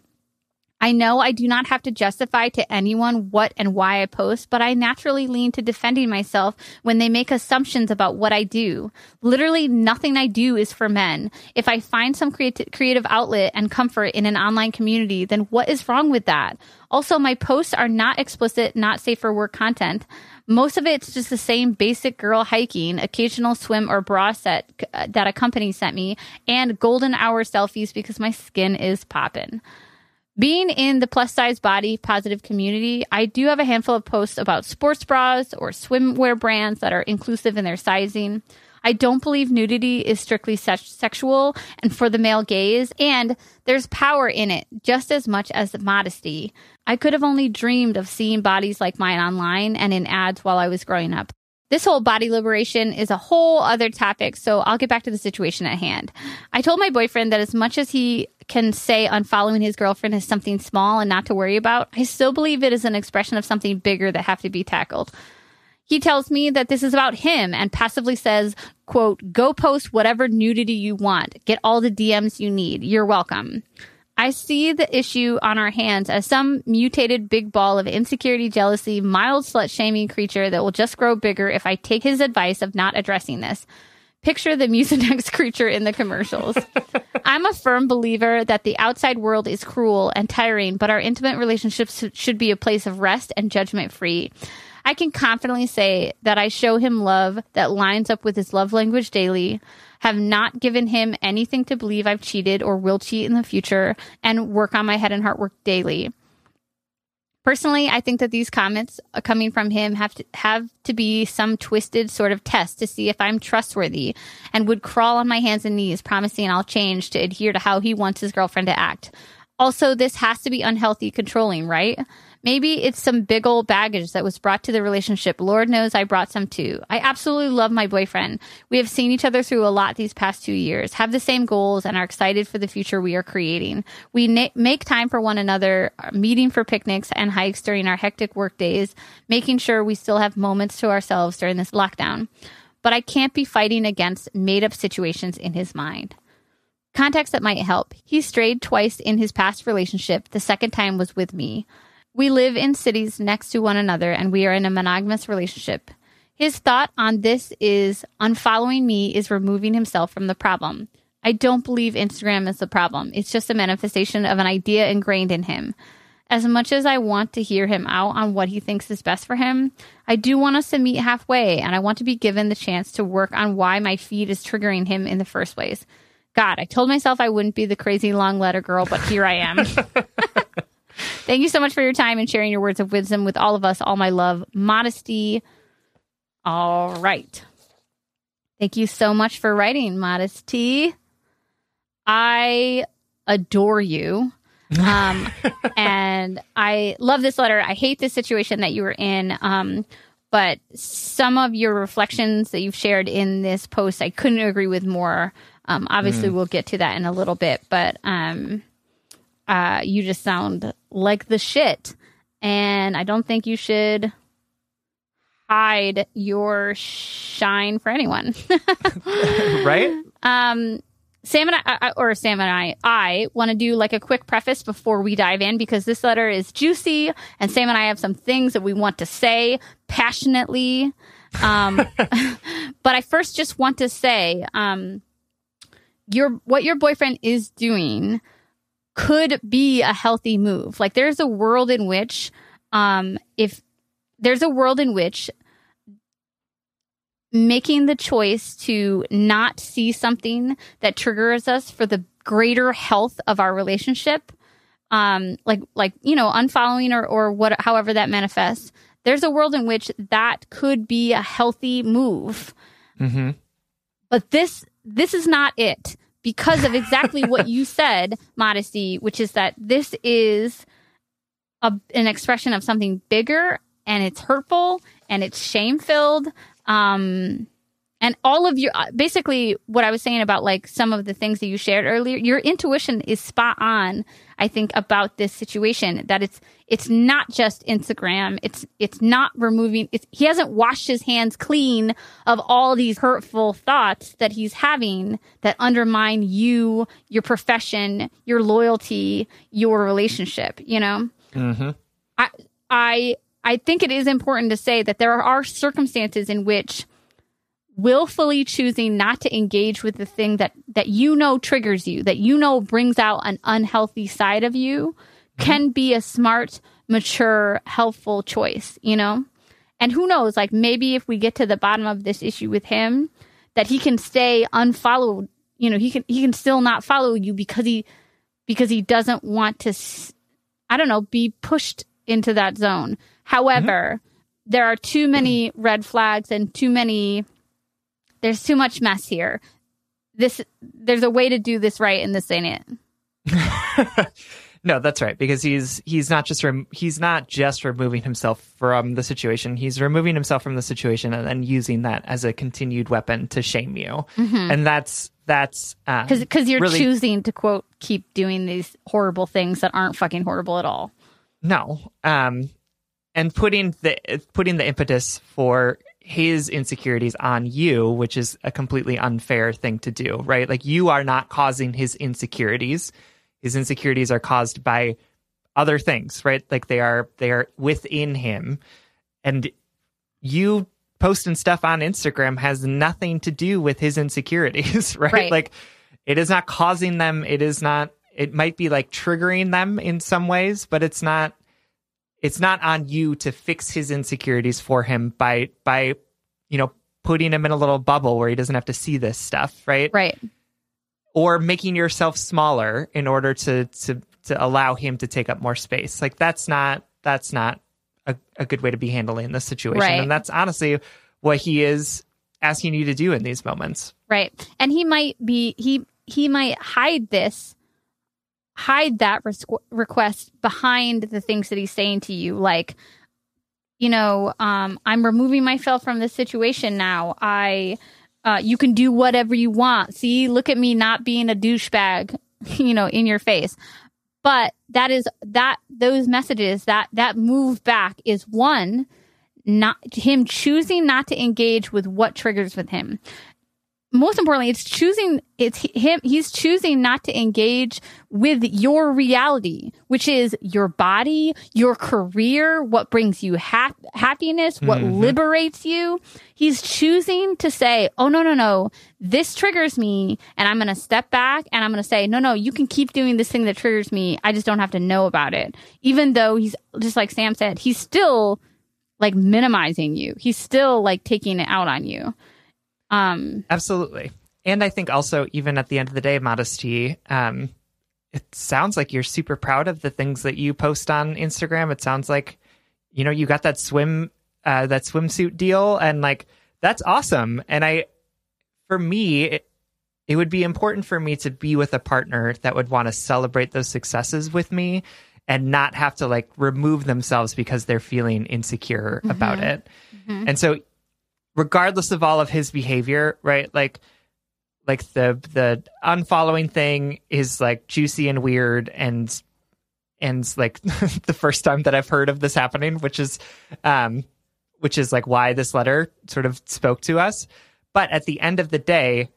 I know I do not have to justify to anyone what and why I post, but I naturally lean to defending myself when they make assumptions about what I do. Literally nothing I do is for men. If I find some creati- creative outlet and comfort in an online community, then what is wrong with that? Also, my posts are not explicit, not safe for work content. Most of it's just the same basic girl hiking, occasional swim or bra set uh, that a company sent me, and golden hour selfies because my skin is popping. Being in the plus size body positive community, I do have a handful of posts about sports bras or swimwear brands that are inclusive in their sizing. I don't believe nudity is strictly se- sexual and for the male gaze, and there's power in it just as much as modesty. I could have only dreamed of seeing bodies like mine online and in ads while I was growing up. This whole body liberation is a whole other topic, so I'll get back to the situation at hand. I told my boyfriend that as much as he can say unfollowing his girlfriend is something small and not to worry about, I still believe it is an expression of something bigger that have to be tackled. He tells me that this is about him and passively says, quote, go post whatever nudity you want. Get all the DMs you need. You're welcome. I see the issue on our hands as some mutated big ball of insecurity, jealousy, mild slut shaming creature that will just grow bigger if I take his advice of not addressing this. Picture the Mucinex creature in the commercials. I'm a firm believer that the outside world is cruel and tiring, but our intimate relationships should be a place of rest and judgment free. I can confidently say that I show him love that lines up with his love language daily have not given him anything to believe I've cheated or will cheat in the future, and work on my head and heart work daily. Personally, I think that these comments uh, coming from him have to have to be some twisted sort of test to see if I'm trustworthy and would crawl on my hands and knees promising I'll change to adhere to how he wants his girlfriend to act. Also, this has to be unhealthy controlling, right? Maybe it's some big old baggage that was brought to the relationship. Lord knows I brought some too. I absolutely love my boyfriend. We have seen each other through a lot these past two years, have the same goals, and are excited for the future we are creating. We na- make time for one another, uh, meeting for picnics and hikes during our hectic work days, making sure we still have moments to ourselves during this lockdown. But I can't be fighting against made up situations in his mind. Context that might help. He strayed twice in his past relationship. The second time was with me. We live in cities next to one another and we are in a monogamous relationship. His thought on this is unfollowing me is removing himself from the problem. I don't believe Instagram is the problem. It's just a manifestation of an idea ingrained in him. As much as I want to hear him out on what he thinks is best for him, I do want us to meet halfway and I want to be given the chance to work on why my feed is triggering him in the first place. God, I told myself I wouldn't be the crazy long letter girl, but here I am. Thank you so much for your time and sharing your words of wisdom with all of us. All my love, modesty. All right. Thank you so much for writing, Modesty. I adore you. Um, and I love this letter. I hate the situation that you were in. Um, but some of your reflections that you've shared in this post, I couldn't agree with more. Um, obviously, mm. we'll get to that in a little bit, but um, uh, you just sound like the shit. And I don't think you should hide your shine for anyone. right? Um, Sam and I, or Sam and I, I want to do like a quick preface before we dive in because this letter is juicy and Sam and I have some things that we want to say passionately. Um, but I first just want to say, um, your, what your boyfriend is doing could be a healthy move. Like there's a world in which, um, if there's a world in which making the choice to not see something that triggers us for the greater health of our relationship um like like you know unfollowing or or what however that manifests there's a world in which that could be a healthy move mm-hmm. but this this is not it because of exactly what you said modesty which is that this is a, an expression of something bigger and it's hurtful and it's shame filled um, and all of your uh, basically what I was saying about like some of the things that you shared earlier, your intuition is spot on. I think about this situation that it's it's not just Instagram. It's it's not removing. It's, he hasn't washed his hands clean of all these hurtful thoughts that he's having that undermine you, your profession, your loyalty, your relationship. You know, mm-hmm. I I I think it is important to say that there are circumstances in which willfully choosing not to engage with the thing that that you know triggers you, that you know brings out an unhealthy side of you, mm-hmm. can be a smart, mature, helpful choice, you know? And who knows, like maybe if we get to the bottom of this issue with him, that he can stay unfollowed, you know, he can he can still not follow you because he because he doesn't want to I don't know, be pushed into that zone. However, mm-hmm. there are too many red flags and too many there's too much mess here. This there's a way to do this right and this ain't it. no, that's right because he's he's not just rem- he's not just removing himself from the situation. He's removing himself from the situation and then using that as a continued weapon to shame you. Mm-hmm. And that's that's because um, because you're really... choosing to quote keep doing these horrible things that aren't fucking horrible at all. No, um, and putting the putting the impetus for his insecurities on you, which is a completely unfair thing to do, right? Like you are not causing his insecurities. His insecurities are caused by other things, right? Like they are they are within him. And you posting stuff on Instagram has nothing to do with his insecurities, right? right? Like it is not causing them, it is not it might be like triggering them in some ways, but it's not it's not on you to fix his insecurities for him by by you know putting him in a little bubble where he doesn't have to see this stuff right? Right. Or making yourself smaller in order to to to allow him to take up more space. Like that's not that's not a, a good way to be handling this situation. Right. and that's honestly what he is asking you to do in these moments. Right. And he might be he he might hide this hide that request behind the things that he's saying to you like you know um, i'm removing myself from this situation now. I uh, you can do whatever you want. See look at me not being a douchebag you know in your face. But that is that those messages that that move back is one not him choosing not to engage with what triggers with him most importantly, it's choosing, it's him, he's choosing not to engage with your reality, which is your body, your career, what brings you ha- happiness, what mm-hmm. liberates you. He's choosing to say, Oh, no, no, no, this triggers me. And I'm going to step back and I'm going to say, no, no, you can keep doing this thing that triggers me. I just don't have to know about it. Even though he's just like Sam said, he's still like minimizing you. He's still like taking it out on you. Um, Absolutely. And I think also, even at the end of the day, modesty, um, it sounds like you're super proud of the things that you post on Instagram. It sounds like, you know, you got that swim, uh, that swimsuit deal, and like that's awesome. And I, for me, it, it would be important for me to be with a partner that would want to celebrate those successes with me and not have to like remove themselves because they're feeling insecure mm-hmm. about it. Mm-hmm. And so regardless of all of his behavior, right? Like like the the unfollowing thing is like juicy and weird and and like the first time that I've heard of this happening, which is um which is like why this letter sort of spoke to us. But at the end of the day,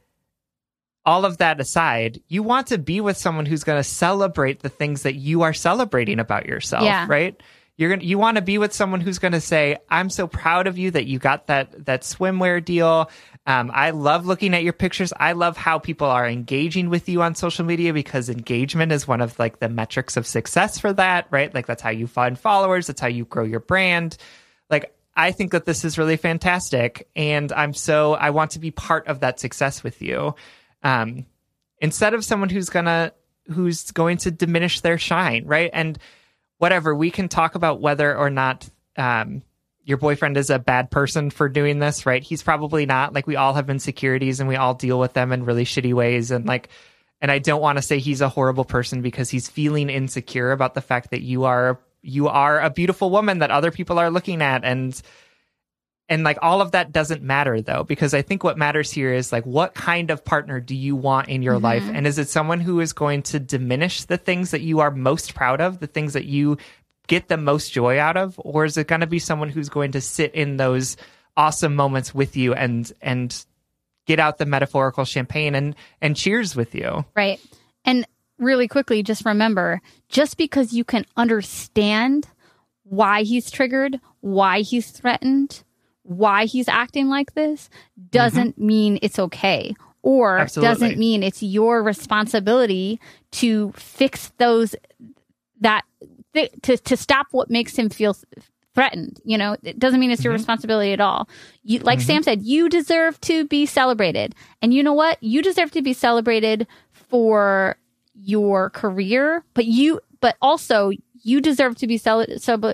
all of that aside, you want to be with someone who's going to celebrate the things that you are celebrating about yourself, yeah. right? You're to you want to be with someone who's to say, "I'm so proud of you that you got that that swimwear deal. Um, I love looking at your pictures. I love how people are engaging with you on social media because engagement is one of like the metrics of success for that, right? Like that's how you find followers. That's how you grow your brand. Like I think that this is really fantastic, and I'm so I want to be part of that success with you. Um, instead of someone who's gonna who's going to diminish their shine, right? And whatever, we can talk about whether or not um, your boyfriend is a bad person for doing this, right? He's probably not. Like we all have insecurities and we all deal with them in really shitty ways. And like, and I don't want to say he's a horrible person because he's feeling insecure about the fact that you are you are a beautiful woman that other people are looking at and and like all of that doesn't matter though because i think what matters here is like what kind of partner do you want in your mm-hmm. life and is it someone who is going to diminish the things that you are most proud of the things that you get the most joy out of? Or is it going to be someone who's going to sit in those awesome moments with you and and get out the metaphorical champagne and and cheers with you? Right. And really quickly just remember just because you can understand why he's triggered why he's threatened why he's acting like this doesn't mm-hmm. mean it's okay or Absolutely. doesn't mean it's your responsibility to fix those that th- to to stop what makes him feel threatened you know it doesn't mean it's your mm-hmm. responsibility at all you like mm-hmm. sam said you deserve to be celebrated and you know what you deserve to be celebrated for your career but you but also you deserve to be cel-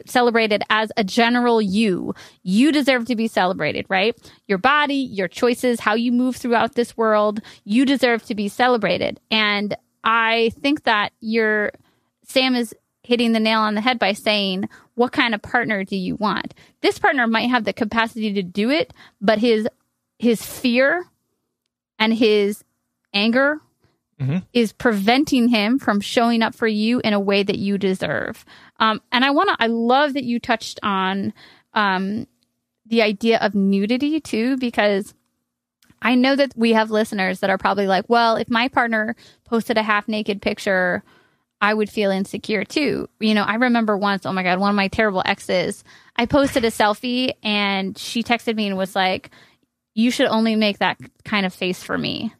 celebrated as a general you. You deserve to be celebrated, right? Your body, your choices, how you move throughout this world, you deserve to be celebrated. And I think that your Sam is hitting the nail on the head by saying, what kind of partner do you want? This partner might have the capacity to do it, but his his fear and his anger mm-hmm. is preventing him from showing up for you in a way that you deserve. Um, and I want to, I love that you touched on um, the idea of nudity too, because I know that we have listeners that are probably like, well, if my partner posted a half naked picture, I would feel insecure too. You know, I remember once, oh my God, one of my terrible exes, I posted a selfie and she texted me and was like, you should only make that kind of face for me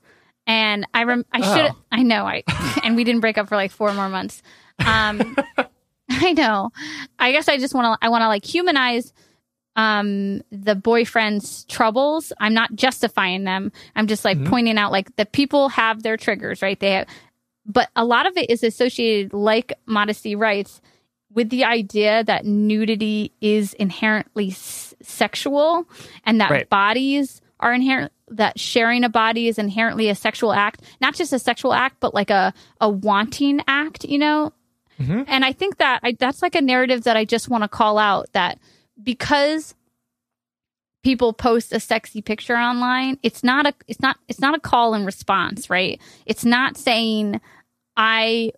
and I rem- I should oh. I know I and we didn't break up for like four more months. Um, I know. I guess I just want to I want to like humanize um the boyfriend's troubles. I'm not justifying them. I'm just like mm-hmm. pointing out like the people have their triggers, right? They have, but a lot of it is associated like modesty writes with the idea that nudity is inherently s- sexual and that right. bodies are inherent that sharing a body is inherently a sexual act, not just a sexual act, but like a, a wanting act, you know? Mm-hmm. And I think that I, that's like a narrative that I just want to call out that because people post a sexy picture online, it's not a, it's not, it's not a call and response, right? It's not saying, I,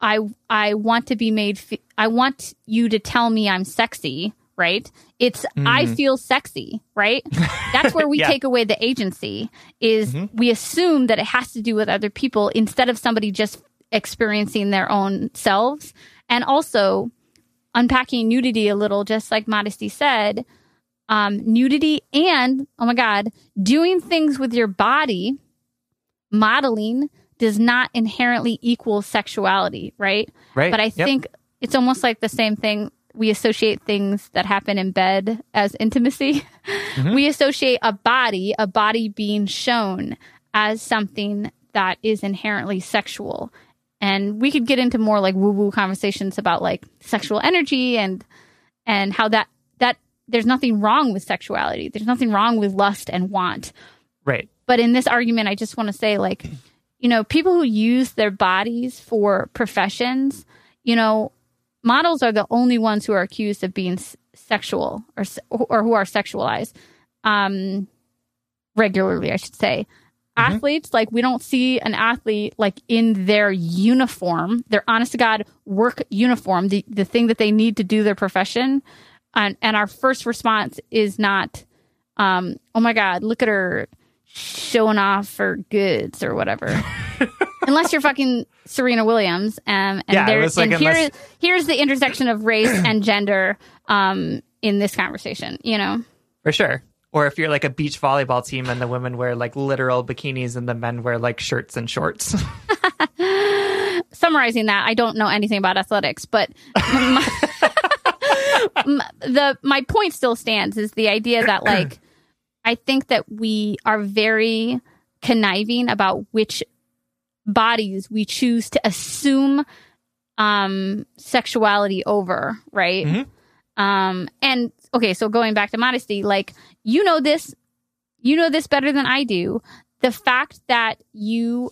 I, I want to be made, I want you to tell me I'm sexy right? It's I feel sexy, right? That's where we Yeah. take away the agency is we assume that it has to do with other people instead of somebody just experiencing their own selves. And also unpacking nudity a little, just like Modesty said, um, nudity and, oh my God, doing things with your body, modeling does not inherently equal sexuality, right? Right. But I Yep. think it's almost like the same thing. We associate things that happen in bed as intimacy. Mm-hmm. We associate a body, a body being shown as something that is inherently sexual. And we could get into more like woo woo conversations about like sexual energy and and how that that there's nothing wrong with sexuality. There's nothing wrong with lust and want. Right. But in this argument, I just want to say, like, you know, people who use their bodies for professions, you know, models are the only ones who are accused of being s- sexual or or who are sexualized um, regularly, I should say. Athletes, like, we don't see an athlete like in their uniform, their honest to God work uniform, the, the thing that they need to do their profession. And, and our first response is not, um, oh my God, look at her showing off her goods or whatever. unless you're fucking Serena Williams, um, and Yeah, like and here, unless- here's the intersection of race and gender um, in this conversation. You know, For sure. Or if you're like a beach volleyball team and the women wear like literal bikinis and the men wear like shirts and shorts. summarizing that, I don't know anything about athletics, but my, the my point still stands is the idea that like I think that we are very conniving about which bodies we choose to assume um sexuality over, right? Mhm. Um and okay, so going back to modesty, like you know this you know this better than I do. The fact that you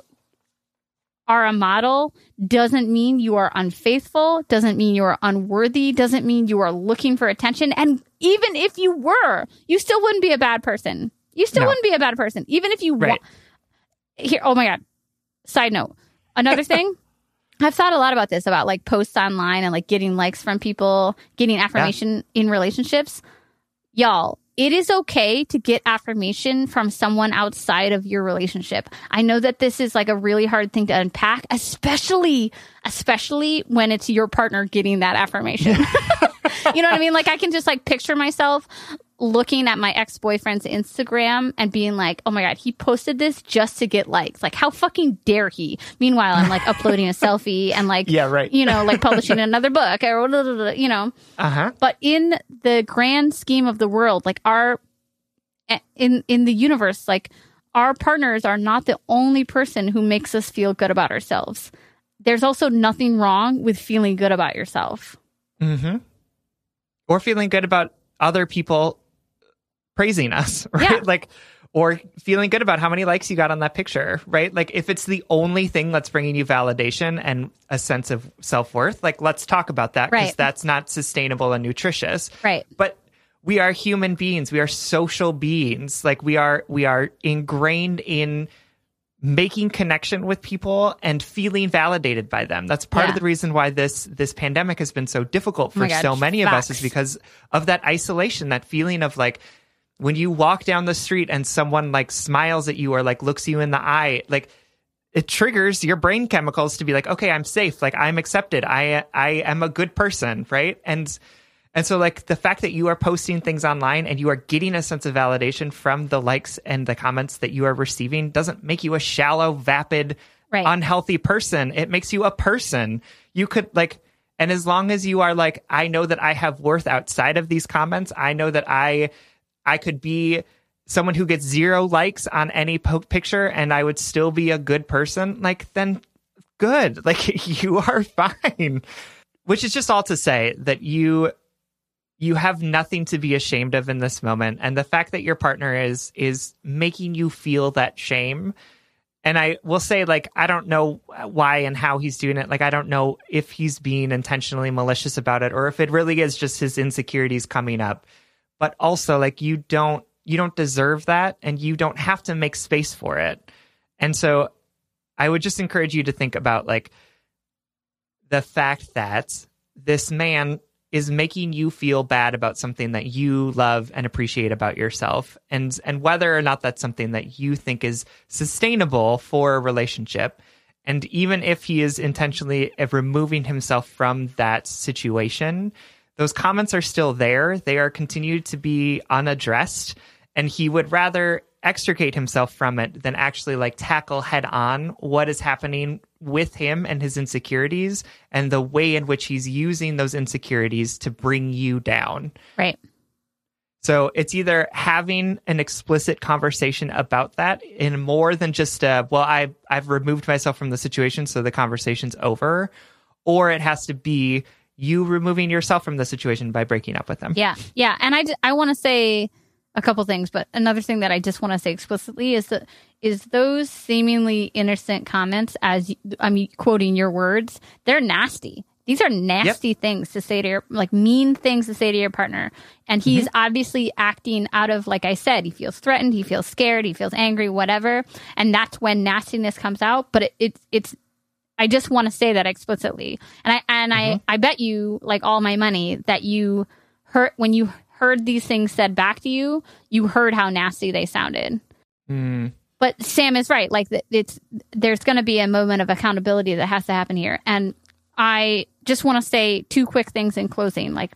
are a model doesn't mean you are unfaithful, doesn't mean you are unworthy, doesn't mean you are looking for attention. And even if you were, you still wouldn't be a bad person. You still No. wouldn't be a bad person. Even if you wa- here, oh my God. Side note. Another thing, I've thought a lot about this about like posts online and like getting likes from people, getting affirmation in relationships. Y'all, it is okay to get affirmation from someone outside of your relationship. I know that this is like a really hard thing to unpack, especially, especially when it's your partner getting that affirmation. you know what I mean? Like I can just like picture myself looking at my ex-boyfriend's Instagram and being like, "Oh my god, he posted this just to get likes. Like how fucking dare he?" Meanwhile, I'm like uploading a selfie and like Yeah, right. you know, like publishing another book or blah, blah, blah, you know. Uh huh. But in the grand scheme of the world, like our in in the universe, like our partners are not the only person who makes us feel good about ourselves. There's also nothing wrong with feeling good about yourself. Mm-hmm. Or feeling good about other people praising us, right? Yeah. Like, or feeling good about how many likes you got on that picture, right? Like, if it's the only thing that's bringing you validation and a sense of self worth, like, let's talk about that because Right. that's not sustainable and nutritious. Right. But we are human beings. We are social beings. Like, we are we are ingrained in making connection with people and feeling validated by them. That's part Yeah. of the reason why this this pandemic has been so difficult Oh for God, so many of us is because of that isolation, that feeling of like when you walk down the street and someone like smiles at you or like looks you in the eye, like it triggers your brain chemicals to be like, okay, I'm safe, like I'm accepted, I I am a good person, right? And and so like the fact that you are posting things online and you are getting a sense of validation from the likes and the comments that you are receiving doesn't make you a shallow, vapid, Right. unhealthy person. It makes you a person. You could like and as long as you are like I know that I have worth outside of these comments, I know that I I could be someone who gets zero likes on any po- picture and I would still be a good person, like then good. Like you are fine. Which is just all to say that you you have nothing to be ashamed of in this moment and the fact that your partner is is making you feel that shame and I will say like I don't know why and how he's doing it like I don't know if he's being intentionally malicious about it or if it really is just his insecurities coming up but also like you don't you don't deserve that and you don't have to make space for it. And so i would just encourage you to think about like the fact that this man is making you feel bad about something that you love and appreciate about yourself and and whether or not that's something that you think is sustainable for a relationship. And even if he is intentionally removing himself from that situation those comments are still there they are continued to be unaddressed and he would rather extricate himself from it than actually like tackle head on what is happening with him and his insecurities and the way in which he's using those insecurities to bring you down. Right. So it's either having an explicit conversation about that in more than just a, well, I I've removed myself from the situation, so the conversation's over, or it has to be you removing yourself from the situation by breaking up with them. Yeah, yeah, and I I want to say a couple things, but another thing that I just want to say explicitly is that is those seemingly innocent comments, as I'm quoting your words, they're nasty. These are nasty yep. things to say to your, like mean things to say to your partner. And he's mm-hmm. obviously acting out of, like I said, he feels threatened, he feels scared, he feels angry, whatever. And that's when nastiness comes out. But it, it's, it's, I just want to say that explicitly. And I, and mm-hmm. I, I bet you, like all my money, that you heard when you heard these things said back to you, you heard how nasty they sounded. Mm. But Sam is right. Like it's there's going to be a moment of accountability that has to happen here. And I just want to say two quick things in closing. Like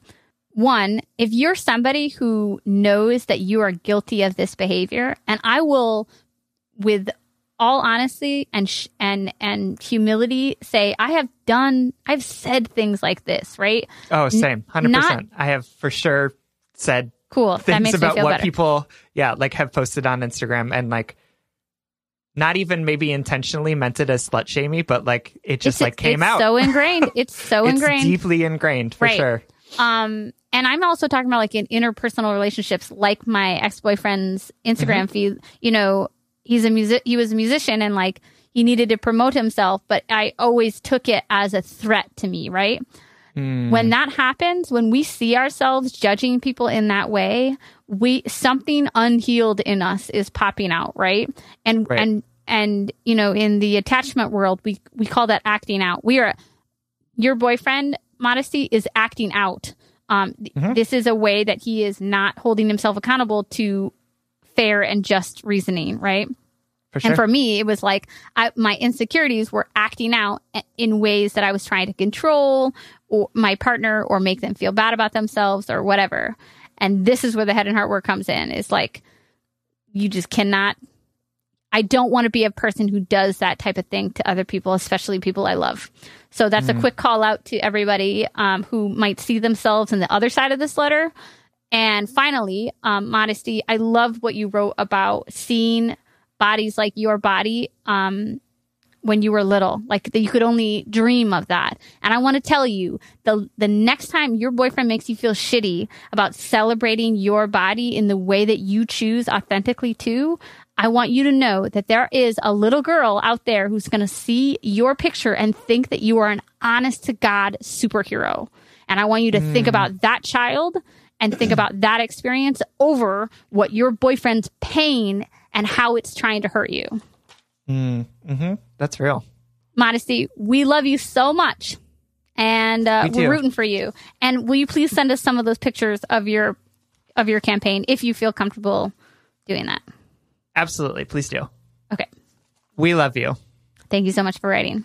one, if you're somebody who knows that you are guilty of this behavior, and I will, with all honesty and sh- and and humility, say I have done, I've said things like this, right? Oh, same, hundred percent. I have for sure said cool things about what better. people yeah like have posted on instagram and like not even maybe intentionally meant it as slut shamey but like it just it's, like came it's out so ingrained it's so it's ingrained deeply ingrained for right. sure um and i'm also talking about like in interpersonal relationships like my ex-boyfriend's instagram mm-hmm. feed you know he's a music he was a musician and like he needed to promote himself but i always took it as a threat to me right Mm. When that happens, when we see ourselves judging people in that way, we something unhealed in us is popping out, right? And right. and and you know, in the attachment world, we we call that acting out. We are your boyfriend modesty is acting out. Um, mm-hmm. This is a way that he is not holding himself accountable to fair and just reasoning, right? For sure. And for me, it was like I, my insecurities were acting out in ways that I was trying to control or my partner or make them feel bad about themselves or whatever. And this is where the head and heart work comes in. It's like you just cannot. I don't want to be a person who does that type of thing to other people, especially people I love. So that's mm. a quick call out to everybody um, who might see themselves in the other side of this letter. And finally, um, modesty. I love what you wrote about seeing bodies like your body um, when you were little. Like that you could only dream of that. And I want to tell you the the next time your boyfriend makes you feel shitty about celebrating your body in the way that you choose authentically to, I want you to know that there is a little girl out there who's going to see your picture and think that you are an honest to God superhero. And I want you to mm. think about that child and think about that experience over what your boyfriend's pain and how it's trying to hurt you. Mm, hmm That's real. Modesty, we love you so much. And uh, we we're rooting for you. And will you please send us some of those pictures of your of your campaign if you feel comfortable doing that? Absolutely. Please do. Okay. We love you. Thank you so much for writing.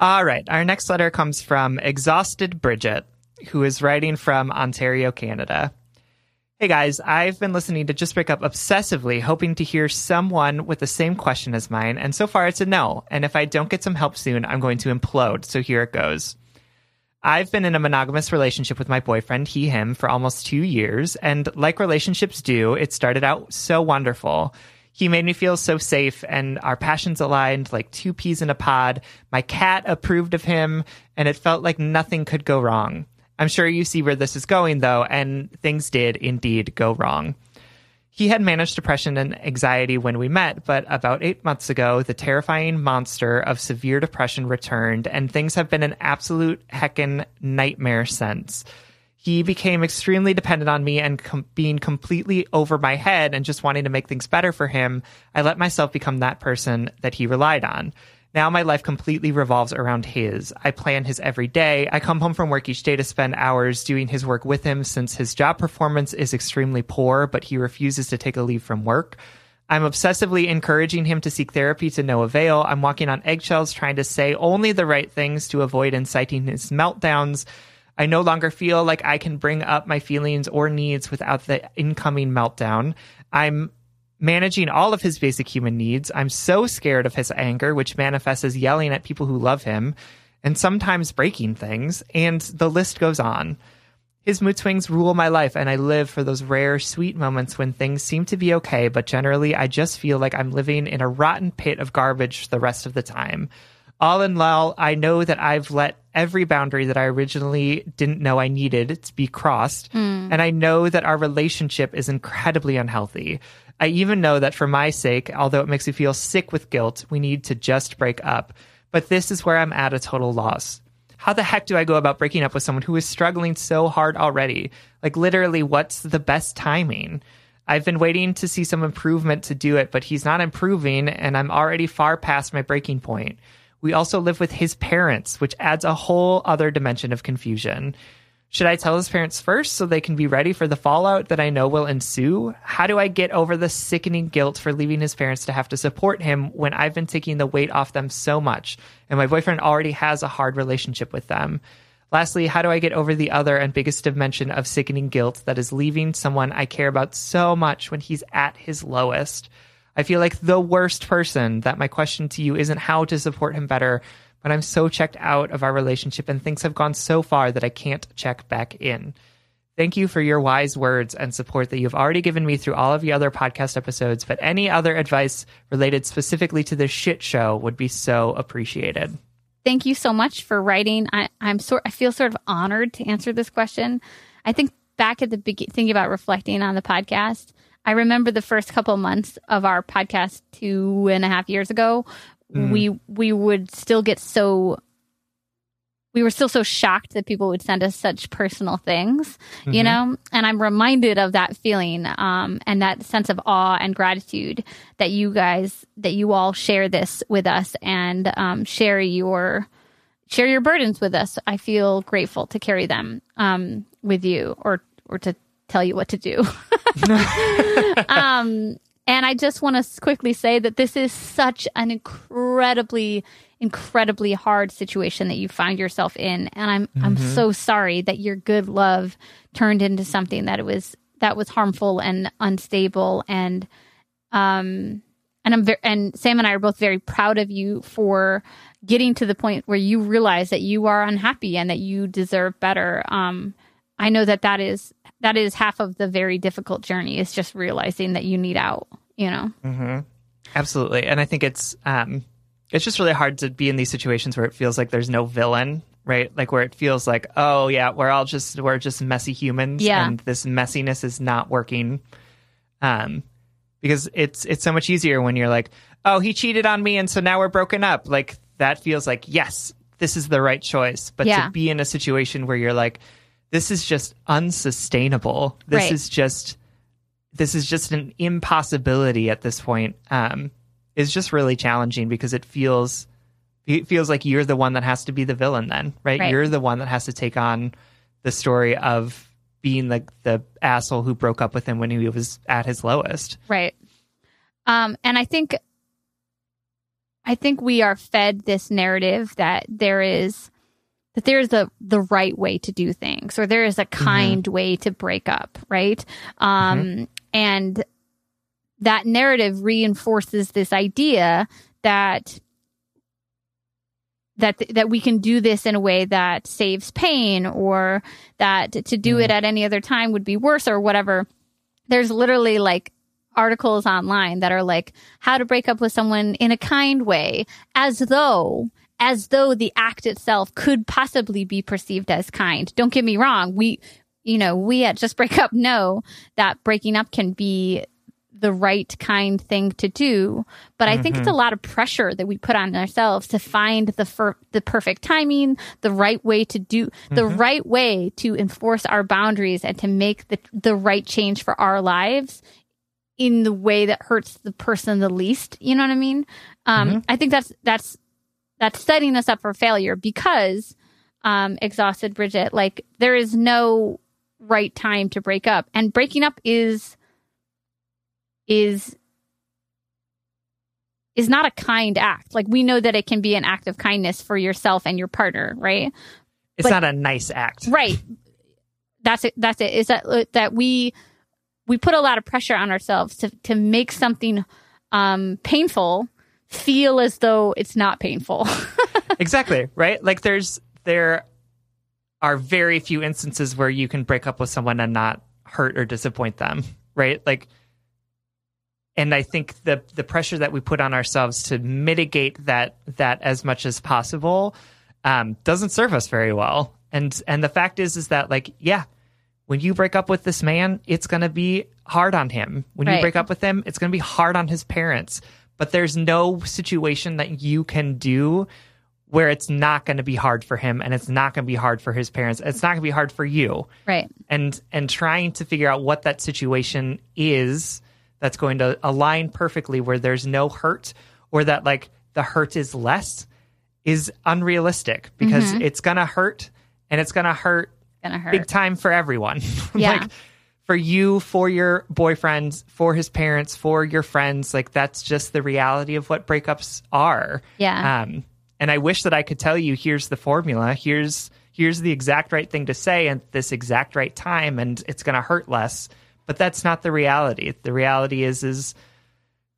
All right. Our next letter comes from Exhausted Bridget, who is writing from Ontario, Canada. Hey guys, I've been listening to Just Break Up obsessively, hoping to hear someone with the same question as mine, and so far it's a no. And if I don't get some help soon, I'm going to implode. So here it goes. I've been in a monogamous relationship with my boyfriend, he, him, for almost two years, and like relationships do, it started out so wonderful. He made me feel so safe and our passions aligned like two peas in a pod. My cat approved of him and it felt like nothing could go wrong. I'm sure you see where this is going, though, and things did indeed go wrong. He had managed depression and anxiety when we met, but about eight months ago, the terrifying monster of severe depression returned, and things have been an absolute heckin' nightmare since. He became extremely dependent on me and com- being completely over my head and just wanting to make things better for him. I let myself become that person that he relied on. Now my life completely revolves around his. I plan his every day. I come home from work each day to spend hours doing his work with him since his job performance is extremely poor, but he refuses to take a leave from work. I'm obsessively encouraging him to seek therapy to no avail. I'm walking on eggshells trying to say only the right things to avoid inciting his meltdowns. I no longer feel like I can bring up my feelings or needs without the incoming meltdown. I'm managing all of his basic human needs. I'm so scared of his anger, which manifests as yelling at people who love him and sometimes breaking things. And the list goes on. His mood swings rule my life, and I live for those rare, sweet moments when things seem to be okay, but generally I just feel like I'm living in a rotten pit of garbage the rest of the time. All in all, I know that I've let every boundary that I originally didn't know I needed to be crossed, hmm. and I know that our relationship is incredibly unhealthy. I even know that for my sake, although it makes me feel sick with guilt, we need to just break up. But this is where I'm at a total loss. How the heck do I go about breaking up with someone who is struggling so hard already? Like, literally, what's the best timing? I've been waiting to see some improvement to do it, but he's not improving, and I'm already far past my breaking point. We also live with his parents, which adds a whole other dimension of confusion. Should I tell his parents first so they can be ready for the fallout that I know will ensue? How do I get over the sickening guilt for leaving his parents to have to support him when I've been taking the weight off them so much and my boyfriend already has a hard relationship with them? Lastly, how do I get over the other and biggest dimension of sickening guilt that is leaving someone I care about so much when he's at his lowest? I feel like the worst person that my question to you isn't how to support him better, but I'm so checked out of our relationship and things have gone so far that I can't check back in. Thank you for your wise words and support that you've already given me through all of the other podcast episodes, but any other advice related specifically to this shit show would be so appreciated. Thank you so much for writing. I, I'm sort. I feel sort of honored to answer this question. I think back at the beginning, thinking about reflecting on the podcast, I remember the first couple months of our podcast two and a half years ago. We we would still get so. We were still so shocked that people would send us such personal things, you know. And I'm reminded of that feeling um, and that sense of awe and gratitude that you guys, that you all share this with us and um, share your share your burdens with us. I feel grateful to carry them um, with you, or or to tell you what to do. um, and I just want to quickly say that this is such an incredibly, incredibly hard situation that you find yourself in, and I'm I'm so sorry that your good love turned into something that it was that was harmful and unstable and um and I'm very, and Sam and I are both very proud of you for getting to the point where you realize that you are unhappy and that you deserve better. Um, I know that that is that is half of the very difficult journey is just realizing that you need out. You know, Absolutely. And I think it's um it's just really hard to be in these situations where it feels like there's no villain, right? Like where it feels like, oh yeah, we're all just we're just messy humans Yeah. and this messiness is not working. Um because it's it's so much easier when you're like, oh, he cheated on me and so now we're broken up. Like that feels like, yes, this is the right choice. But Yeah. to be in a situation where you're like, this is just unsustainable. This Right. is just this is just an impossibility at this point um, is just really challenging because it feels it feels like you're the one that has to be the villain then right, Right. you're the one that has to take on the story of being the the asshole who broke up with him when he was at his lowest right? Um, and I think, I think we are fed this narrative that there is that there is a the right way to do things, or there is a mm-hmm. kind way to break up, right? Um, mm-hmm. and that narrative reinforces this idea that that that we can do this in a way that saves pain or that to do it mm-hmm. at any other time would be worse or whatever. There's literally like articles online that are like how to break up with someone in a kind way as though as though the act itself could possibly be perceived as kind. Don't get me wrong. We, you know, we at Just Break Up know that breaking up can be the right kind thing to do. But I think it's a mm-hmm. lot of pressure that we put on ourselves to find the fir- the perfect timing, the right way to do the mm-hmm. right way to enforce our boundaries and to make the the right change for our lives in the way that hurts the person the least. You know what I mean? Um, mm-hmm. I think that's that's that's setting us up for failure because um, exhausted Bridget, like there is no right time to break up, and breaking up is is is not a kind act. Like we know that it can be an act of kindness for yourself and your partner, right? It's But- not a nice act. Right. That's it. That's it. Is that that we we put a lot of pressure on ourselves to to make something um painful feel as though it's not painful. exactly right? Like there's there are very few instances where you can break up with someone and not hurt or disappoint them right? Like and i think the the pressure that we put on ourselves to mitigate that that as much as possible um, doesn't serve us very well. And and the fact is is that like yeah when you break up with this man it's going to be hard on him. When you break up with him it's going to be hard on his parents but there's no situation that you can do where it's not going to be hard for him and it's not going to be hard for his parents it's not going to be hard for you right. and and trying to figure out what that situation is that's going to align perfectly where there's no hurt or that like the hurt is less is unrealistic because mm-hmm. it's going to hurt and it's going to hurt Gonna hurt. big time for everyone Yeah. like for you for your boyfriend for his parents for your friends like that's just the reality of what breakups are Yeah. um, and I wish that I could tell you, here's the formula. Here's here's the exact right thing to say at this exact right time, and it's going to hurt less. But that's not the reality. The reality is is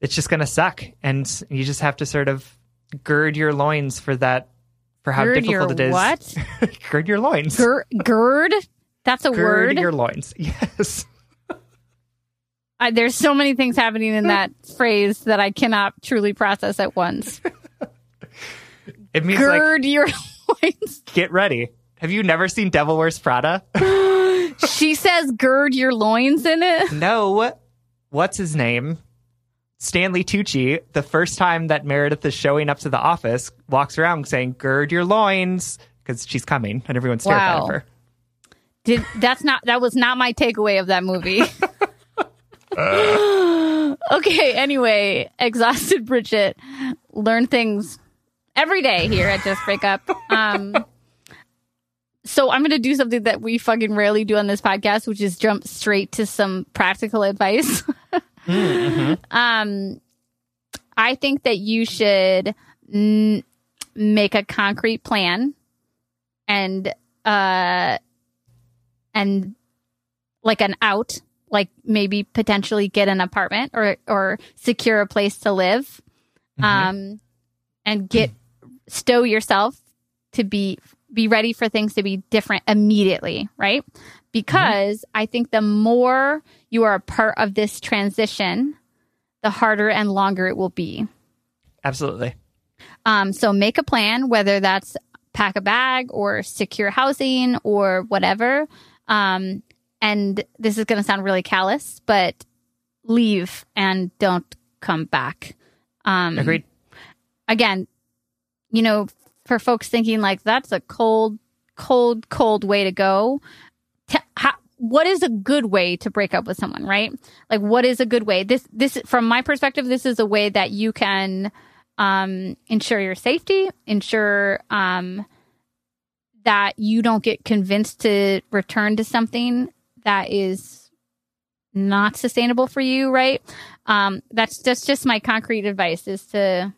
it's just going to suck, and you just have to sort of gird your loins for that. For how Gird difficult it is. what? gird your loins. Gir- gird. That's a gird word. your loins. Yes. I, there's so many things happening in that phrase that I cannot truly process at once. It means like Gird your loins. get ready. Have you never seen Devil Wears Prada? She says gird your loins in it. No. What's his name? Stanley Tucci, the first time that Meredith is showing up to the office, walks around saying, Gird your loins, because she's coming and everyone's terrified Wow. of her. Did that's not that was not my takeaway of that movie. okay, anyway, exhausted Bridget learn things every day here at Just Break Up. Um so I'm going to do something that we fucking rarely do on this podcast, which is jump straight to some practical advice. Um I think that you should n- make a concrete plan and uh and like an out like maybe potentially get an apartment or or secure a place to live um and get stow yourself to be be ready for things to be different immediately right because i think the more you are a part of this transition the harder and longer it will be Absolutely. um, so make a plan, whether that's pack a bag or secure housing or whatever. Um, and this is going to sound really callous, but leave and don't come back. Um, Agreed. again, you know, for folks thinking like that's a cold, cold, cold way to go. T- how, what is a good way to break up with someone, right? Like, what is a good way? This, this, from my perspective, this is a way that you can um, ensure your safety, ensure um, that you don't get convinced to return to something that is not sustainable for you, right? Um, that's that's just my concrete advice is to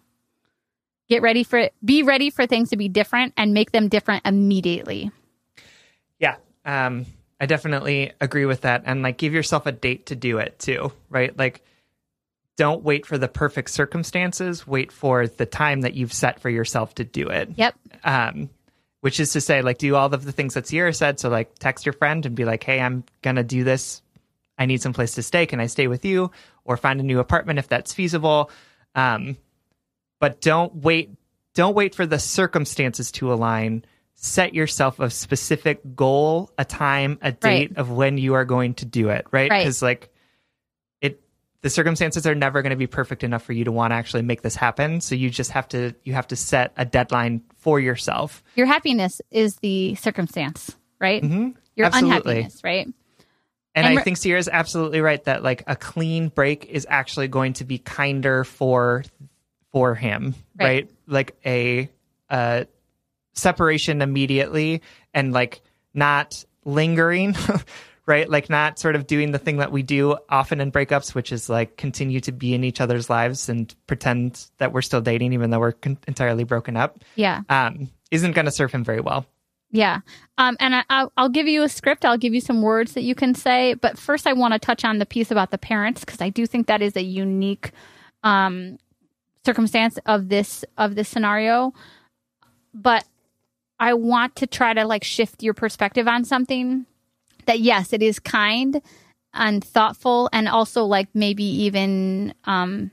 get ready for it, be ready for things to be different and make them different immediately. Yeah. Um, I definitely agree with that. And like give yourself a date to do it too, right? Like don't wait for the perfect circumstances, wait for the time that you've set for yourself to do it. Yep. um, which is to say, like, do all of the things that Sierra said. So, like, text your friend and be like, "Hey, I'm gonna do this. I need some place to stay. Can I stay with you?" Or find a new apartment if that's feasible. Um, but don't wait don't wait for the circumstances to align. Set yourself a specific goal, a time, a date Right. of when you are going to do it, right? Right. Because like it the circumstances are never going to be perfect enough for you to want to actually make this happen. So you just have to you have to set a deadline for yourself. Your happiness is the circumstance, right? Mm-hmm. Your Absolutely. unhappiness, right? And, And I think Sierra's absolutely right that like a clean break is actually going to be kinder for for him, right? Right. Like a uh separation immediately and like not lingering, right? Like not sort of doing the thing that we do often in breakups, which is like continue to be in each other's lives and pretend that we're still dating even though we're con- entirely broken up. Yeah. Um isn't going to serve him very well. Yeah. Um, and I, I'll, I'll give you a script. I'll give you some words that you can say. But first, I want to touch on the piece about the parents because I do think that is a unique um, circumstance of this of this scenario. But I want to try to like shift your perspective on something that yes, it is kind and thoughtful, and also like maybe even um,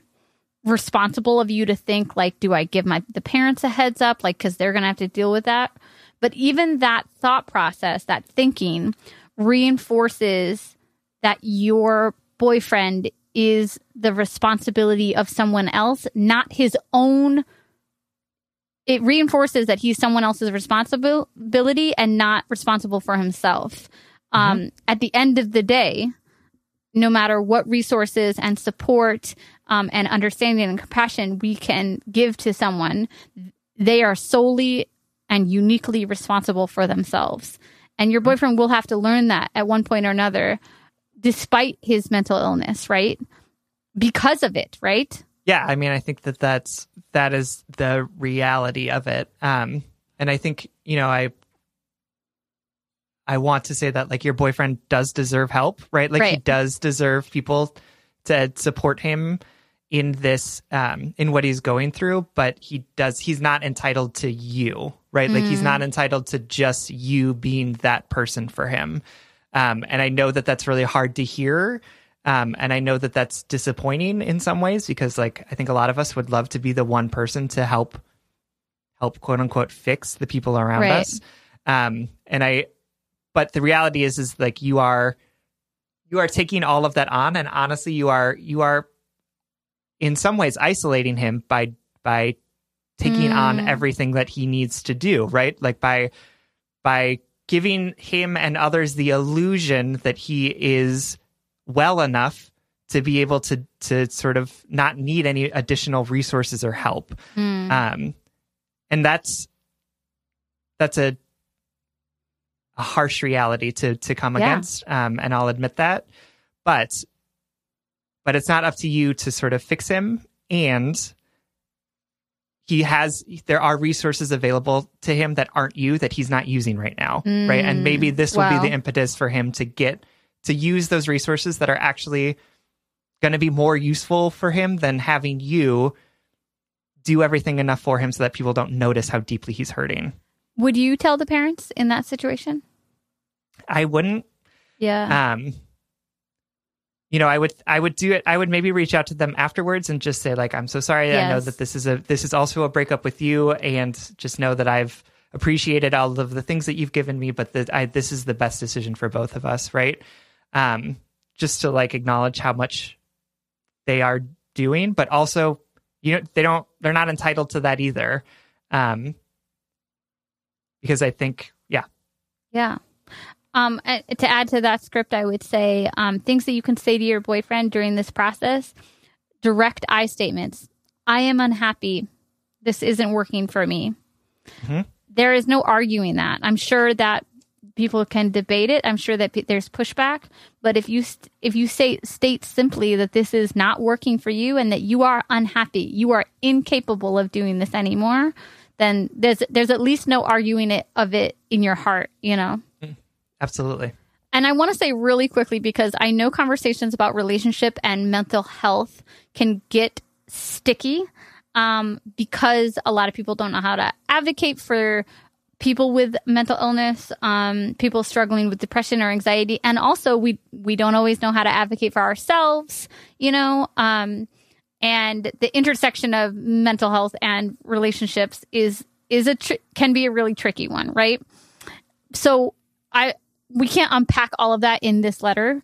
responsible of you to think like, do I give my the parents a heads up, like because they're gonna have to deal with that. But even that thought process, that thinking, reinforces that your boyfriend is the responsibility of someone else, not his own. It reinforces that he's someone else's responsibility and not responsible for himself. Um, at the end of the day, no matter what resources and support um, and understanding and compassion we can give to someone, they are solely and uniquely responsible for themselves. And your boyfriend will have to learn that at one point or another, despite his mental illness, right? Because of it, right? Yeah, I mean, I think that that's that is the reality of it. Um, and I think you know, I I want to say that like your boyfriend does deserve help, right? Like he does deserve people to support him in this um in what he's going through, but he does he's not entitled to you, right? Like he's not entitled to just you being that person for him. Um, and I know that that's really hard to hear. Um, and I know that that's disappointing in some ways because, like, I think a lot of us would love to be the one person to help, help quote unquote fix the people around Right. us. Um, and I, but the reality is, is like you are, you are taking all of that on, and honestly, you are, you are, in some ways, isolating him by by taking on Mm. everything that he needs to do, right? Like by by giving him and others the illusion that he is well enough to be able to to sort of not need any additional resources or help. Mm. Um, and that's that's a a harsh reality to to come Yeah. against. Um, and I'll admit that, but but it's not up to you to sort of fix him. And he has there are resources available to him that aren't you that he's not using right now, right? And maybe this will wow. be the impetus for him to get to use those resources that are actually going to be more useful for him than having you do everything enough for him so that people don't notice how deeply he's hurting. Would you tell the parents in that situation? I wouldn't. Yeah. um you know i would i would do it i would maybe reach out to them afterwards and just say like i'm so sorry. I know that this is a this is also a breakup with you and just know that i've appreciated all of the things that you've given me but that i this is the best decision for both of us right? Um just to like acknowledge how much they are doing but also you know they don't they're not entitled to that either. Um because i think yeah Yeah. Um, to add to that script, I would say um, things that you can say to your boyfriend during this process direct I statements. I am unhappy. This isn't working for me. Mhm. There is no arguing that. I'm sure that people can debate it. I'm sure that p- there's pushback. But if you st- if you say state simply that this is not working for you and that you are unhappy, you are incapable of doing this anymore, then there's there's at least no arguing it of it in your heart. You know. absolutely And I want to say really quickly because I know conversations about relationship and mental health can get sticky um, because a lot of people don't know how to advocate for people with mental illness, um, people struggling with depression or anxiety, and also we we don't always know how to advocate for ourselves, you know. Um, and the intersection of mental health and relationships is is a tr- can be a really tricky one, right? So I we can't unpack all of that in this letter,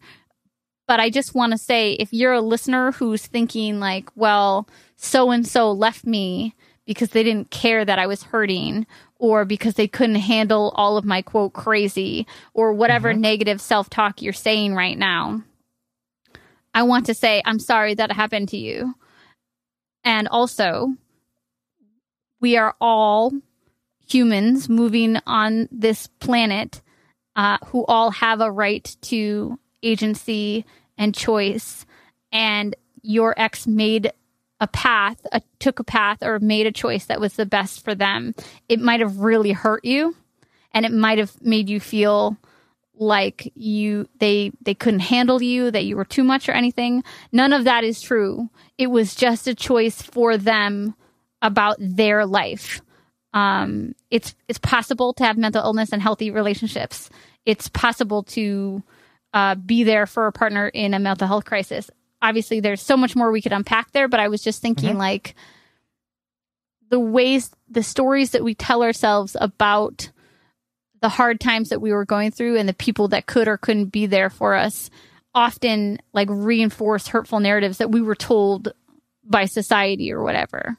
but I just want to say if you're a listener who's thinking like, well, so and so left me because they didn't care that I was hurting or because they couldn't handle all of my quote crazy or whatever mm-hmm. negative self-talk you're saying right now. I want to say I'm sorry that happened to you. And also, we are all humans moving on this planet uh, who all have a right to agency and choice. And your ex made a path, a, took a path, or made a choice that was the best for them. It might have really hurt you, and it might have made you feel like you they they couldn't handle you that you were too much or anything. None of that is true. It was just a choice for them about their life. Um it's it's possible to have mental illness and healthy relationships. It's possible to uh, be there for a partner in a mental health crisis. Obviously there's so much more we could unpack there but i was just thinking like the ways the stories that we tell ourselves about the hard times that we were going through and the people that could or couldn't be there for us often like reinforce hurtful narratives that we were told by society or whatever.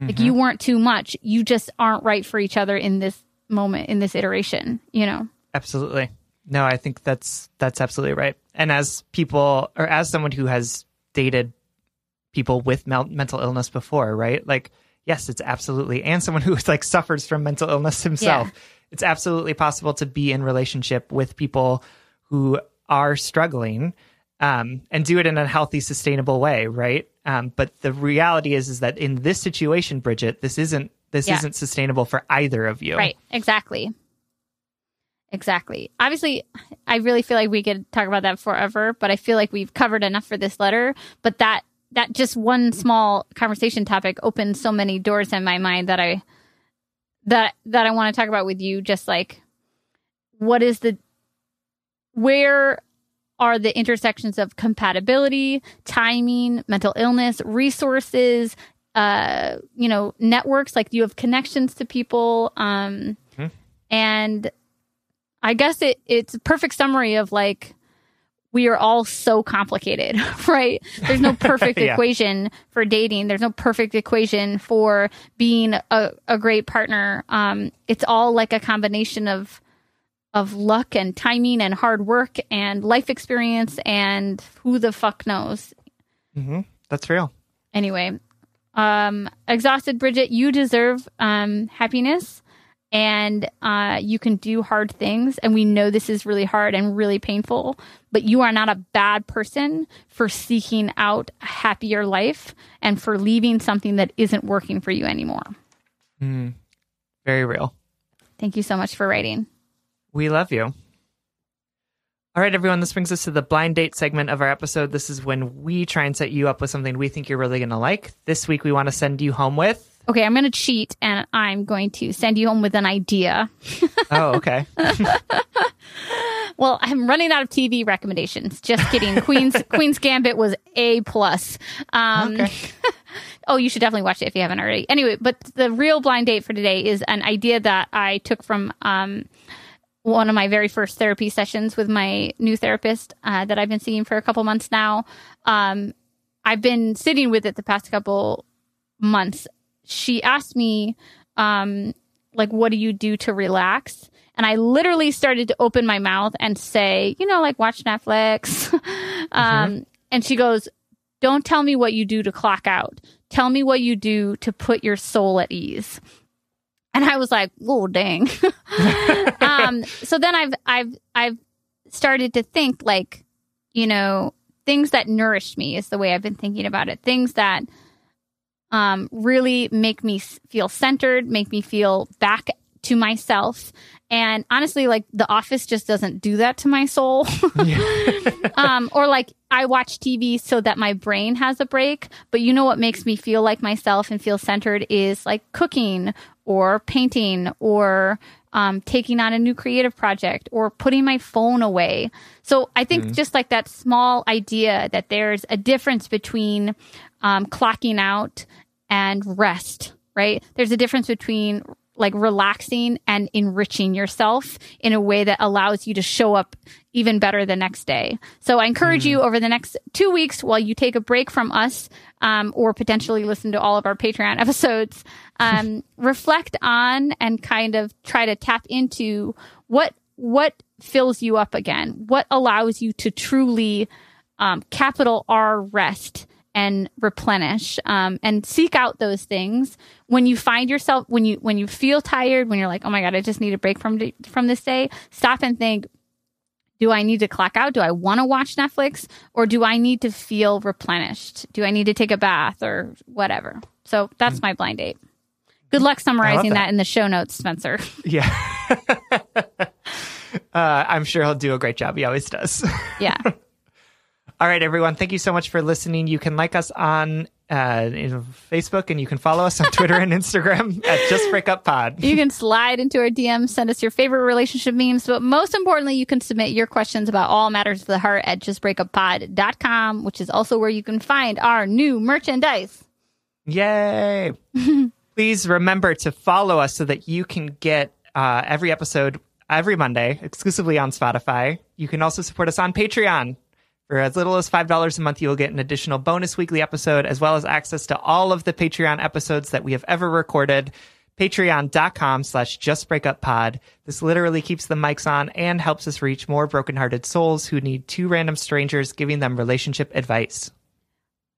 Like you mm-hmm. weren't too much. You just aren't right for each other in this moment, in this iteration, you know? Absolutely. No, I think that's that's absolutely right. And as people or as someone who has dated people with mel- mental illness before, right? Like yes, it's absolutely and someone who like suffers from mental illness himself. Yeah. It's absolutely possible to be in relationship with people who are struggling um, and do it in a healthy, sustainable way, right? Um, but the reality is, is that in this situation, Bridget, this isn't this Yeah. isn't sustainable for either of you. Right. Exactly. Exactly. Obviously, I really feel like we could talk about that forever, but I feel like we've covered enough for this letter. But that that just one small conversation topic opened so many doors in my mind that I that that I want to talk about with you. Just like what is the where are the intersections of compatibility, timing, mental illness, resources, uh, you know, networks, like you have connections to people. Um, and I guess it, it's a perfect summary of like, we are all so complicated, right? There's no perfect Yeah. equation for dating. There's no perfect equation for being a, a great partner. Um, it's all like a combination of of luck and timing and hard work and life experience and who the fuck knows. hmm That's real. Anyway, um, exhausted Bridget, you deserve um, happiness and uh, you can do hard things. And we know this is really hard and really painful, but you are not a bad person for seeking out a happier life and for leaving something that isn't working for you anymore. Hmm. Very real. Thank you so much for writing. We love you. All right, everyone, this brings us to the blind date segment of our episode. This is when we try and set you up with something we think you're really going to like. This week, we want to send you home with. Okay, I'm going to cheat and I'm going to send you home with an idea. Oh, okay. Well, I'm running out of TV recommendations. Just kidding. Queen's Queen's Gambit was a plus. Um, Okay. oh, you should definitely watch it if you haven't already. Anyway, but the real blind date for today is an idea that I took from um, one of my very first therapy sessions with my new therapist uh, that I've been seeing for a couple months now. Um, I've been sitting with it the past couple months. She asked me, um, like, what do you do to relax? And I literally started to open my mouth and say, you know, like watch Netflix. um, And she goes, don't tell me what you do to clock out. Tell me what you do to put your soul at ease. And I was like, oh dang. um, so then I've I've I've started to think like, you know, things that nourish me is the way I've been thinking about it. Things that um, really make me feel centered, make me feel back to myself. And honestly, like The Office just doesn't do that to my soul. um, or like I watch TV so that my brain has a break. But you know what makes me feel like myself and feel centered is like cooking or painting or um, taking on a new creative project or putting my phone away. So I think just like that small idea that there's a difference between um, clocking out and rest, right? There's a difference between like relaxing and enriching yourself in a way that allows you to show up even better the next day. So I encourage you over the next two weeks while you take a break from us, um, or potentially listen to all of our Patreon episodes, um, reflect on and kind of try to tap into what, what fills you up again? What allows you to truly, um, capital R rest and replenish um, and seek out those things when you find yourself when you when you feel tired when you're like oh my god i just need a break from from this day stop and think do i need to clock out do i want to watch netflix or do i need to feel replenished do i need to take a bath or whatever so that's my blind date good luck summarizing that. that in the show notes spencer Yeah. uh, I'm sure he'll do a great job. He always does. yeah All right, everyone. Thank you so much for listening. You can like us on uh, in Facebook and you can follow us on Twitter and Instagram at Just Break Up Pod. You can slide into our DMs, send us your favorite relationship memes, but most importantly, you can submit your questions about all matters of the heart at justbreakuppod.com, which is also where you can find our new merchandise. Yay! Please remember to follow us so that you can get uh, every episode every Monday exclusively on Spotify. You can also support us on Patreon. For as little as $5 a month, you will get an additional bonus weekly episode, as well as access to all of the Patreon episodes that we have ever recorded. Patreon.com slash justbreakuppod. This literally keeps the mics on and helps us reach more brokenhearted souls who need two random strangers giving them relationship advice.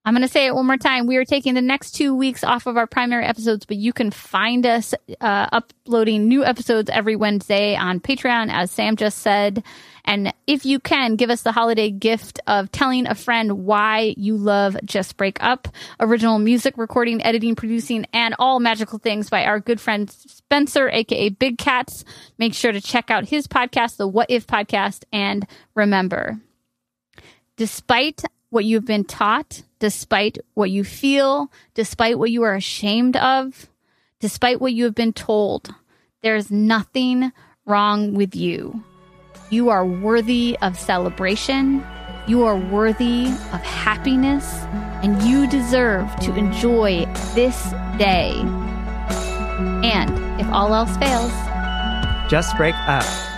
I'm going to say it one more time. We are taking the next two weeks off of our primary episodes, but you can find us uh, uploading new episodes every Wednesday on Patreon, as Sam just said. And if you can, give us the holiday gift of telling a friend why you love Just Break Up. Original music, recording, editing, producing, and all magical things by our good friend Spencer, aka Big Cats. Make sure to check out his podcast, the What If Podcast. And remember, despite what you've been taught, despite what you feel, despite what you are ashamed of, despite what you have been told, there's nothing wrong with you. You are worthy of celebration. You are worthy of happiness, and you deserve to enjoy this day. And if all else fails, Just break up.